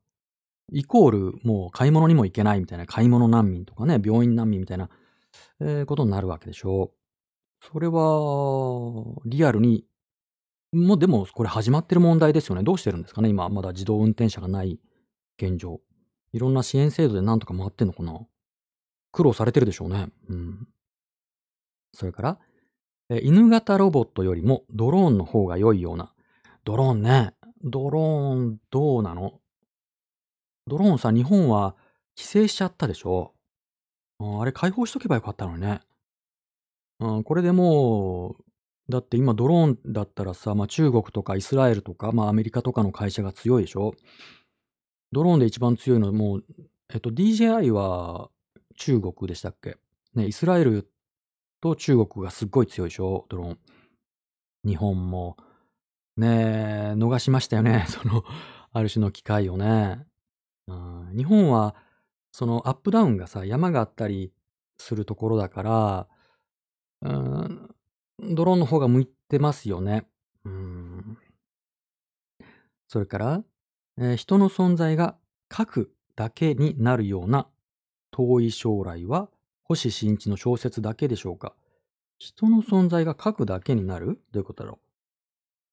イコールもう買い物にも行けないみたいな、買い物難民とかね、病院難民みたいな、えーことになるわけでしょう。それは、リアルにもうでも、これ始まってる問題ですよね。どうしてるんですかね今、まだ自動運転車がない現状。いろんな支援制度でなんとか回ってんのかな苦労されてるでしょうね。うん。それから、え犬型ロボットよりもドローンの方が良いような。ドローンね。ドローンどうなの？ドローンさ、日本は規制しちゃったでしょ？あれ解放しとけばよかったのにね。うん、これでもう、だって今ドローンだったらさ、まあ、中国とかイスラエルとか、まあ、アメリカとかの会社が強いでしょ？ドローンで一番強いのはもう、えっと、DJI は中国でしたっけ？ね、イスラエルと中国がすっごい強いでしょ？ドローン。日本も、ねえ、逃しましたよね。その、ある種の機会をね。うん、日本は、そのアップダウンがさ、山があったりするところだから、うん、ドローンの方が向いてますよね。うん。それから、えー、人の存在が核だけになるような遠い将来は星新一の小説だけでしょうか人の存在が核だけになる？どういうことだろう？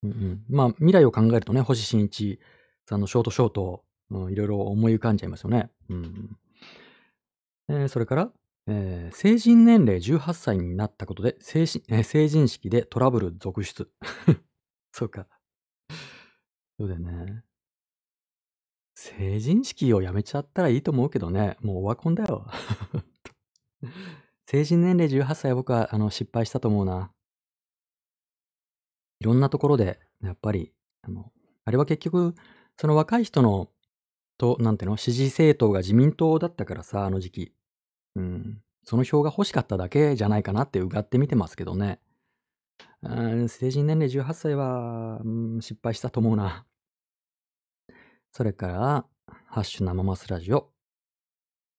う、んうん、まあ未来を考えるとね、星新一さんのショートショート、うん、いろいろ思い浮かんじゃいますよね。うんえー、それから、えー、成人年齢18歳になったことで成人、えー、成人式でトラブル続出。そうか。そうだよね。成人式をやめちゃったらいいと思うけどね。もうオワコンだよ。成人年齢18歳は僕はあの失敗したと思うな。いろんなところで、やっぱり、あの、あれは結局、その若い人の、と、なんていうの、支持政党が自民党だったからさ、あの時期。うん。その票が欲しかっただけじゃないかなってうがって見てますけどね。うん、成人年齢18歳は、うん、失敗したと思うな。それから、ハッシュ生マスラジオ。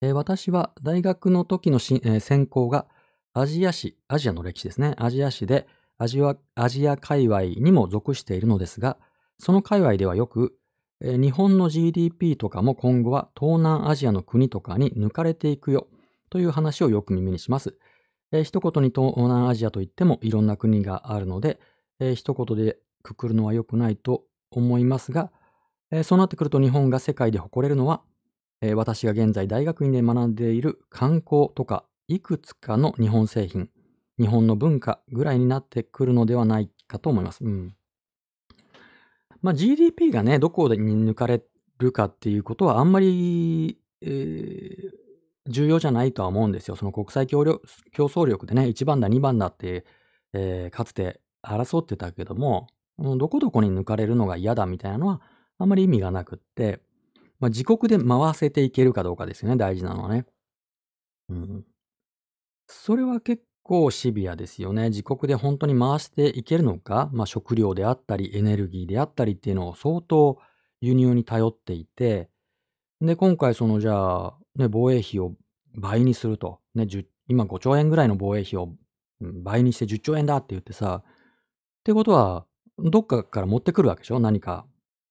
えー、私は大学の時のし、えー、専攻がアジア史、アジアの歴史ですね。アジア史でアジア、アジア界隈にも属しているのですが、その界隈ではよく、え、日本の GDP とかも今後は東南アジアの国とかに抜かれていくよという話をよく耳にします。えー、一言に東南アジアといってもいろんな国があるので、えー、一言でくくるのは良くないと思いますが、えー、そうなってくると日本が世界で誇れるのは、えー、私が現在大学院で学んでいる観光とかいくつかの日本製品、日本の文化ぐらいになってくるのではないかと思います。うん。まあ GDP がね、どこに抜かれるかっていうことはあんまり、えー、重要じゃないとは思うんですよ。その国際競争力でね、1番だ、2番だって、えー、かつて争ってたけども、どこどこに抜かれるのが嫌だみたいなのは、あんまり意味がなくって、まあ、自国で回せていけるかどうかですよね、大事なのはね。うん。それは結構シビアですよね。自国で本当に回していけるのか、まあ、食料であったり、エネルギーであったりっていうのを相当輸入に頼っていて、で、今回そのじゃあ、ね、防衛費を倍にすると。ね、今5兆円ぐらいの防衛費を倍にして10兆円だって言ってさ、ってことは、どっかから持ってくるわけでしょ？何か。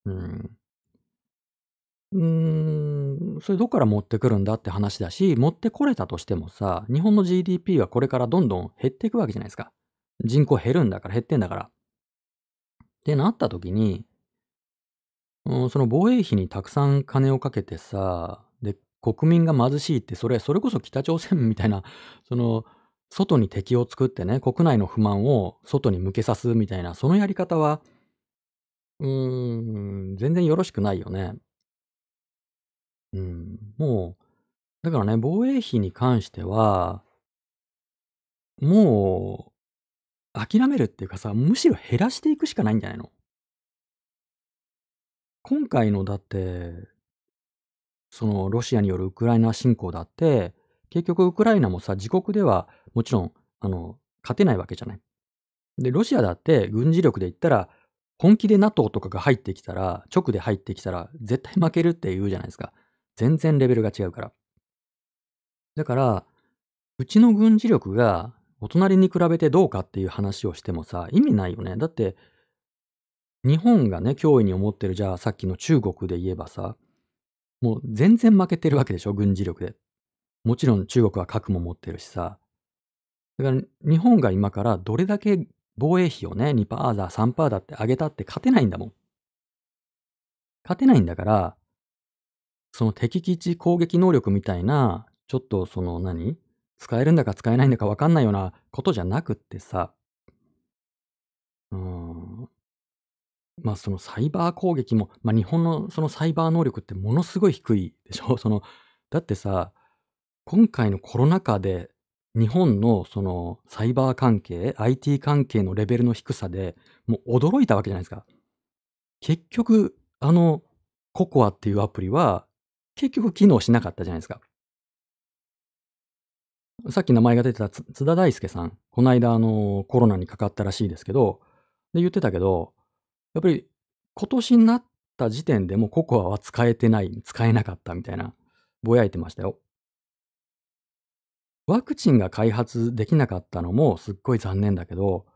うん。うーん、それどっから持ってくるんだって話だし、持ってこれたとしてもさ、日本の GDP はこれからどんどん減っていくわけじゃないですか。人口減るんだから減ってんだから。ってなった時に、うん、その防衛費にたくさん金をかけてさ、で、国民が貧しいって、それ、それこそ北朝鮮みたいな、その、外に敵を作ってね、国内の不満を外に向けさすみたいな、そのやり方は、うーん、全然よろしくないよね。うん、もう、だからね、防衛費に関しては、もう、諦めるっていうかさ、むしろ減らしていくしかないんじゃないの？今回のだって、そのロシアによるウクライナ侵攻だって、結局ウクライナもさ、自国ではもちろん、あの、勝てないわけじゃない。で、ロシアだって軍事力で言ったら、本気で NATO とかが入ってきたら、直で入ってきたら、絶対負けるって言うじゃないですか。全然レベルが違うから。だから、うちの軍事力がお隣に比べてどうかっていう話をしてもさ、意味ないよね。だって、日本がね、脅威に思ってる、じゃあさっきの中国で言えばさ、もう全然負けてるわけでしょ、軍事力で。もちろん中国は核も持ってるしさ。だから日本が今からどれだけ防衛費をね、2%だ、3%だって上げたって勝てないんだもん。勝てないんだから、その敵基地攻撃能力みたいな、ちょっとその何使えるんだか使えないんだか分かんないようなことじゃなくってさ、うん、まあそのサイバー攻撃も、まあ日本のそのサイバー能力ってものすごい低いでしょ？その、だってさ、今回のコロナ禍で日本のそのサイバー関係、IT 関係のレベルの低さでもう驚いたわけじゃないですか。結局、あの、ココアっていうアプリは結局機能しなかったじゃないですか。さっき名前が出てた津田大介さん、この間あのコロナにかかったらしいですけど、で言ってたけど、やっぱり今年になった時点でもココアは使えてない、使えなかったみたいな、ぼやいてましたよ。ワクチンが開発できなかったのもすっごい残念だけど、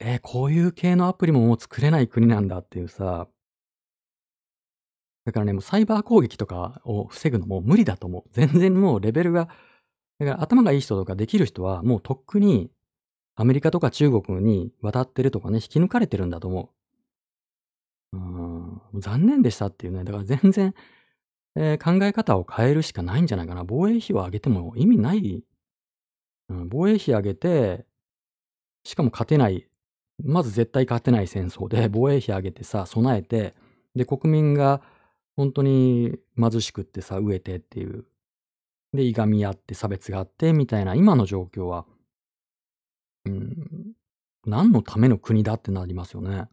えーこういう系のアプリももう作れない国なんだっていうさ、だからね、もうサイバー攻撃とかを防ぐのも無理だと思う。全然もうレベルが、だから頭がいい人とかできる人はもうとっくにアメリカとか中国に渡ってるとかね、引き抜かれてるんだと思う。うん、残念でしたっていうね。だから全然、えー考え方を変えるしかないんじゃないかな。防衛費を上げても意味ない。うん、防衛費上げて、しかも勝てない。まず絶対勝てない戦争で防衛費上げてさ、備えて、で、国民が本当に貧しくってさ、飢えてっていう。で、いがみ合って差別があってみたいな今の状況は、うん、何のための国だってなりますよね。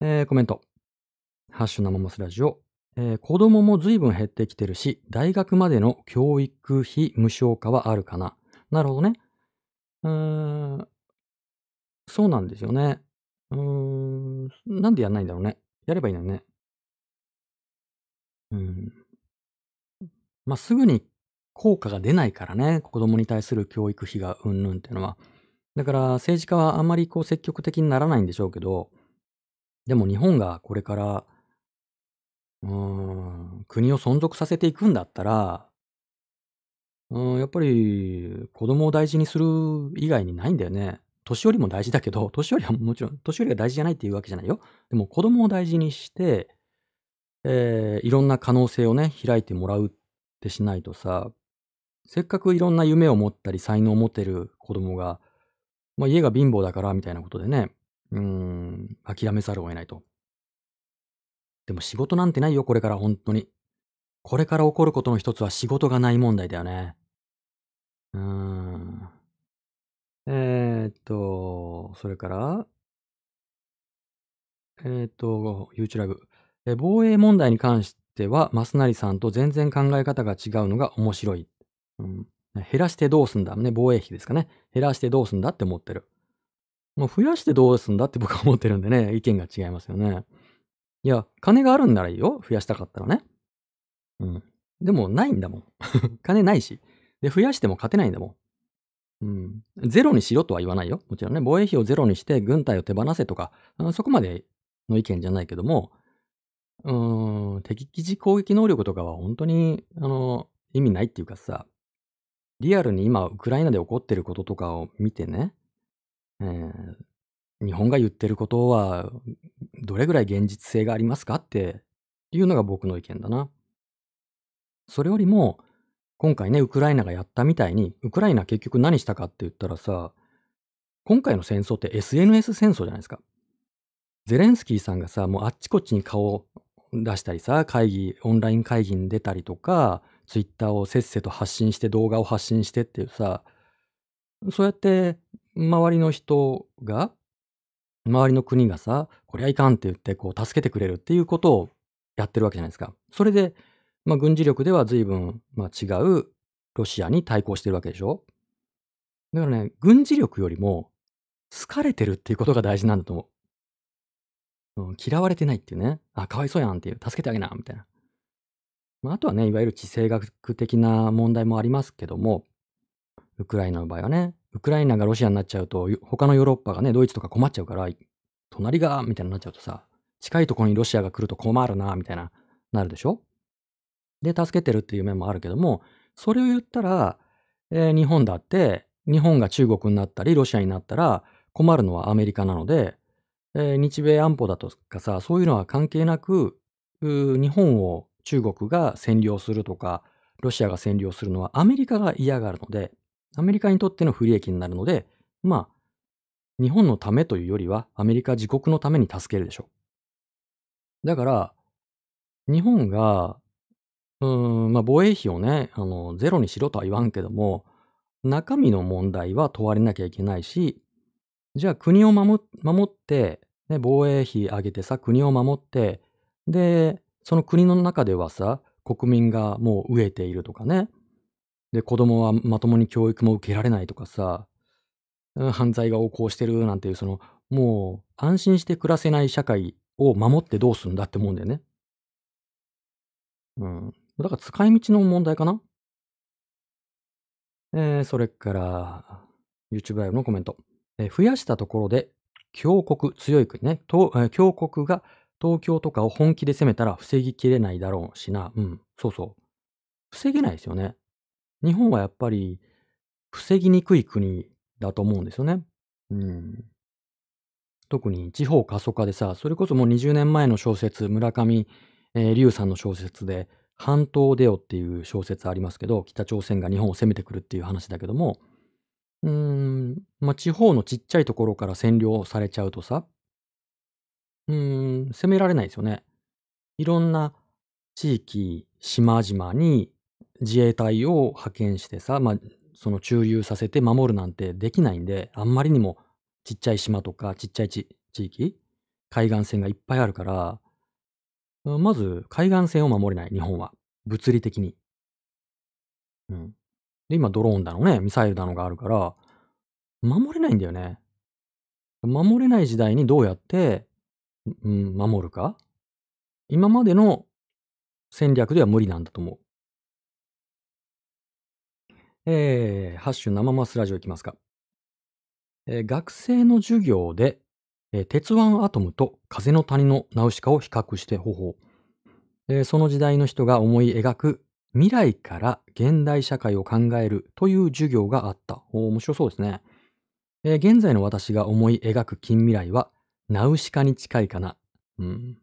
えーコメント。ハッシュ生モスラジオ。えー子供も随分減ってきてるし、大学までの教育費無償化はあるかな。なるほどね。うーん、そうなんですよね。うーん、なんでやんないんだろうね。やればいいのにね。まあ、すぐに効果が出ないからね。子供に対する教育費がうんぬんっていうのは。だから政治家はあんまりこう積極的にならないんでしょうけど、でも日本がこれから、うーん、国を存続させていくんだったら、うん、やっぱり子供を大事にする以外にないんだよね。年寄りも大事だけど、年寄りはもちろん、年寄りが大事じゃないっていうわけじゃないよ。でも子供を大事にして、えーいろんな可能性をね、開いてもらうってしないとさ、せっかくいろんな夢を持ったり才能を持ってる子供が、まあ家が貧乏だからみたいなことでね、うーん、諦めざるを得ないと。でも仕事なんてないよ、これから本当に。これから起こることの一つは仕事がない問題だよね。うーん。えーっと、それから、えーっと、YouTube ラブ。え防衛問題に関しては、増成さんと全然考え方が違うのが面白い。うん、減らしてどうすんだ？ね、防衛費ですかね。減らしてどうすんだって思ってる。もう増やしてどうすんだって 僕は思ってるんでね、意見が違いますよね。いや、金があるんならいいよ。増やしたかったらね。うん。でも、ないんだもん。金ないし。で、増やしても勝てないんだもん。うん。ゼロにしろとは言わないよ。もちろんね、防衛費をゼロにして軍隊を手放せとか、そこまでの意見じゃないけども、うん、敵基地攻撃能力とかは本当に、あの、意味ないっていうかさ、リアルに今、ウクライナで起こってることとかを見てね、えー日本が言ってることは、どれぐらい現実性がありますかっていうのが僕の意見だな。それよりも、今回ね、ウクライナがやったみたいに、ウクライナ結局何したかって言ったらさ、今回の戦争って SNS 戦争じゃないですか。ゼレンスキーさんがさ、もうあっちこっちに顔を出したりさ、会議、オンライン会議に出たりとか、ツイッターをせっせと発信して動画を発信してっていうさ、そうやって周りの人が、周りの国がさ、こりゃいかんって言ってこう助けてくれるっていうことをやってるわけじゃないですか。それで、まあ軍事力では随分、まあ、違うロシアに対抗してるわけでしょだからね、軍事力よりも好かれてるっていうことが大事なんだと思う。うん、嫌われてないっていうね。あ、かわいそうやんっていう。助けてあげな、みたいな。まあ、あとはね、いわゆる地政学的な問題もありますけども、ウクライナの場合はね、ウクライナがロシアになっちゃうと、他のヨーロッパがね、ドイツとか困っちゃうから、隣が、みたいになっちゃうとさ、近いところにロシアが来ると困るな、みたいな、なるでしょ？で、助けてるっていう面もあるけども、それを言ったら、えー日本だって、日本が中国になったり、ロシアになったら困るのはアメリカなので、えー日米安保だとかさ、そういうのは関係なく、日本を中国が占領するとか、ロシアが占領するのはアメリカが嫌がるので、アメリカにとっての不利益になるので、まあ、日本のためというよりは、アメリカ自国のために助けるでしょう。だから、日本が、うーん、まあ、防衛費をね、あの、ゼロにしろとは言わんけども、中身の問題は問われなきゃいけないし、じゃあ国を守って、ね、防衛費上げてさ、国を守って、で、その国の中ではさ、国民がもう飢えているとかね。で、子供はまともに教育も受けられないとかさ、犯罪が横行してるなんていう、その、もう安心して暮らせない社会を守ってどうするんだって思うんだよね。うん。だから使い道の問題かな。えーそれから、YouTube ライブのコメント。え増やしたところで、強国、強い国ね、強国が東京とかを本気で攻めたら防ぎきれないだろうしな。うん、そうそう。防げないですよね。日本はやっぱり、防ぎにくい国だと思うんですよね。うん。特に地方過疎化でさ、それこそもう20年前の小説、村上、えー龍さんの小説で、半島出よっていう小説ありますけど、北朝鮮が日本を攻めてくるっていう話だけども、うん、まあ、地方のちっちゃいところから占領されちゃうとさ、うん、攻められないですよね。いろんな地域、島々に自衛隊を派遣してさ、まあ、その駐留させて守るなんてできないんで、あんまりにもちっちゃい島とかちっちゃいち地域、海岸線がいっぱいあるから、まず海岸線を守れない、日本は。物理的に。うん。で、今ドローンだのね、ミサイルだのがあるから、守れないんだよね。守れない時代にどうやって、うん、守るか？今までの戦略では無理なんだと思う。えー、ハッシュ生マスラジオいきますか。えー学生の授業で、えー鉄腕アトムと風の谷のナウシカを比較して方法。えーその時代の人が思い描く未来から現代社会を考えるという授業があった。お面白そうですね。えー現在の私が思い描く近未来はナウシカに近いかな。うん、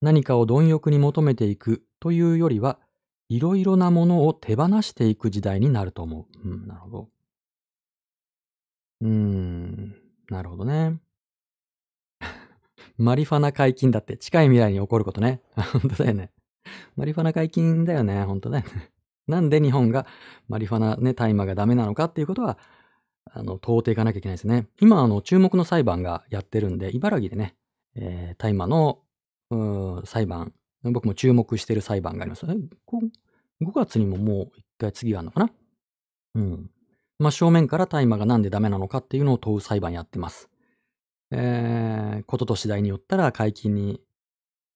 何かを貪欲に求めていくというよりは、いろいろなものを手放していく時代になると思う。うん、なるほど。うーん、なるほどね。マリファナ解禁だって近い未来に起こることね。本当だよね。マリファナ解禁だよね。本当だよね。なんで日本がマリファナね、大麻がダメなのかっていうことは、あの、問うていかなきゃいけないですね。今、あの、注目の裁判がやってるんで、茨城でね、えー大麻の、うん裁判、僕も注目してる裁判があります。え、5月にももう一回次があるのかな？うん。まあ、正面から大麻がなんでダメなのかっていうのを問う裁判やってます。えー、ことと次第によったら解禁に、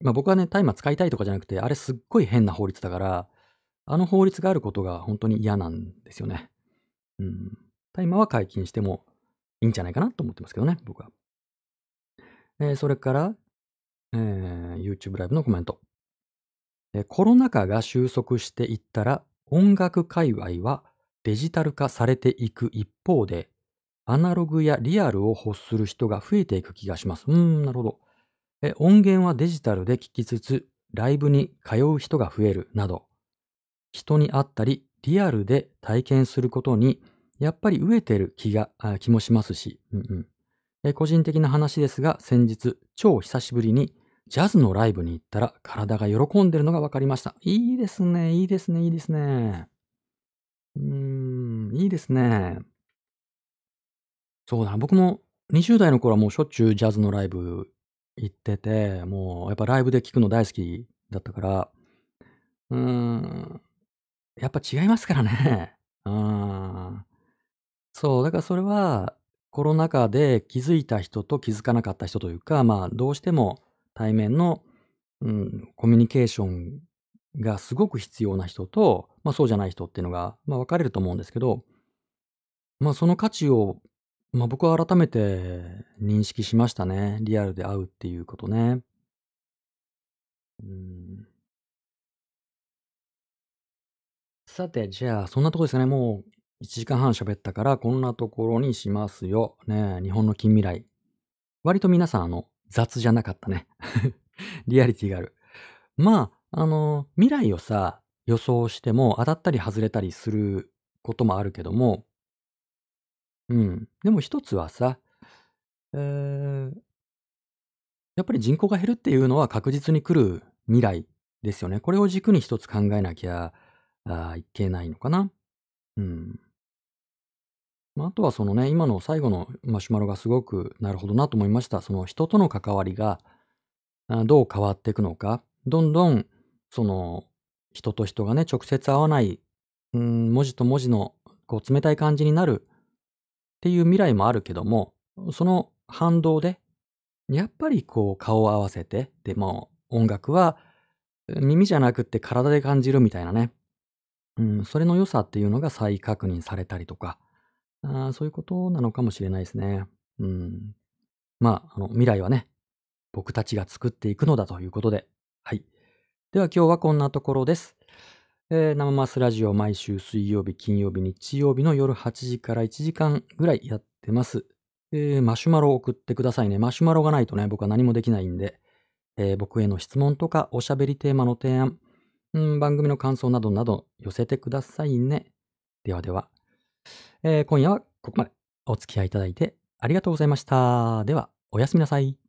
まあ僕はね、大麻使いたいとかじゃなくて、あれすっごい変な法律だから、あの法律があることが本当に嫌なんですよね。うん。大麻は解禁してもいいんじゃないかなと思ってますけどね、僕は。えーそれから、えー YouTube ライブのコメント。えーコロナ禍が収束していったら、音楽界隈はデジタル化されていく一方で、アナログやリアルを欲する人が増えていく気がします。うーん、なるほど。え音源はデジタルで聴きつつ、ライブに通う人が増えるなど、人に会ったり、リアルで体験することに、やっぱり飢えてる気が、気もしますし、うんうんえ個人的な話ですが、先日、超久しぶりにジャズのライブに行ったら体が喜んでるのが分かりました。いいですね、いいですね、いいですね。うーん、いいですね。そうだ、僕も20代の頃はもうしょっちゅうジャズのライブ行ってて、もうやっぱライブで聴くの大好きだったから、うーん、やっぱ違いますからね。うーん。そう、だからそれはコロナ禍で気づいた人と気づかなかった人というか、まあどうしても対面の、うん、コミュニケーションがすごく必要な人と、まあそうじゃない人っていうのが、まあ分かれると思うんですけど、まあその価値を、ま僕は改めて認識しましたね。リアルで会うっていうことね。うん。さて、じゃあそんなとこですかね。もう1時間半喋ったからこんなところにしますよ。ね日本の近未来。割と皆さんあの雑じゃなかったね。リアリティがある。まあ、あの、未来をさ、予想しても当たったり外れたりすることもあるけども、うん。でも一つはさ、えー、やっぱり人口が減るっていうのは確実に来る未来ですよね。これを軸に一つ考えなきゃあいけないのかな。うん。まあ、あとはそのね、今の最後のマシュマロがすごくなるほどなと思いました。その人との関わりがどう変わっていくのか。どんどん、その、人と人がね、直接会わない、うん、文字と文字のこう冷たい感じになるっていう未来もあるけども、その反動で、やっぱりこう顔を合わせて、でも音楽は耳じゃなくって体で感じるみたいなね。うん、それの良さっていうのが再確認されたりとか、あそういうことなのかもしれないですね。うん。まあ、あの、未来はね、僕たちが作っていくのだということで。はい。では今日はこんなところです。えー、生マスラジオ毎週水曜日、金曜日、日曜日の夜8時から1時間ぐらいやってます。えー、マシュマロ送ってくださいね。マシュマロがないとね、僕は何もできないんで、えー、僕への質問とかおしゃべりテーマの提案、うん、番組の感想などなど寄せてくださいね。ではでは、えー、今夜はここまでお付き合いいただいてありがとうございました。では、おやすみなさい。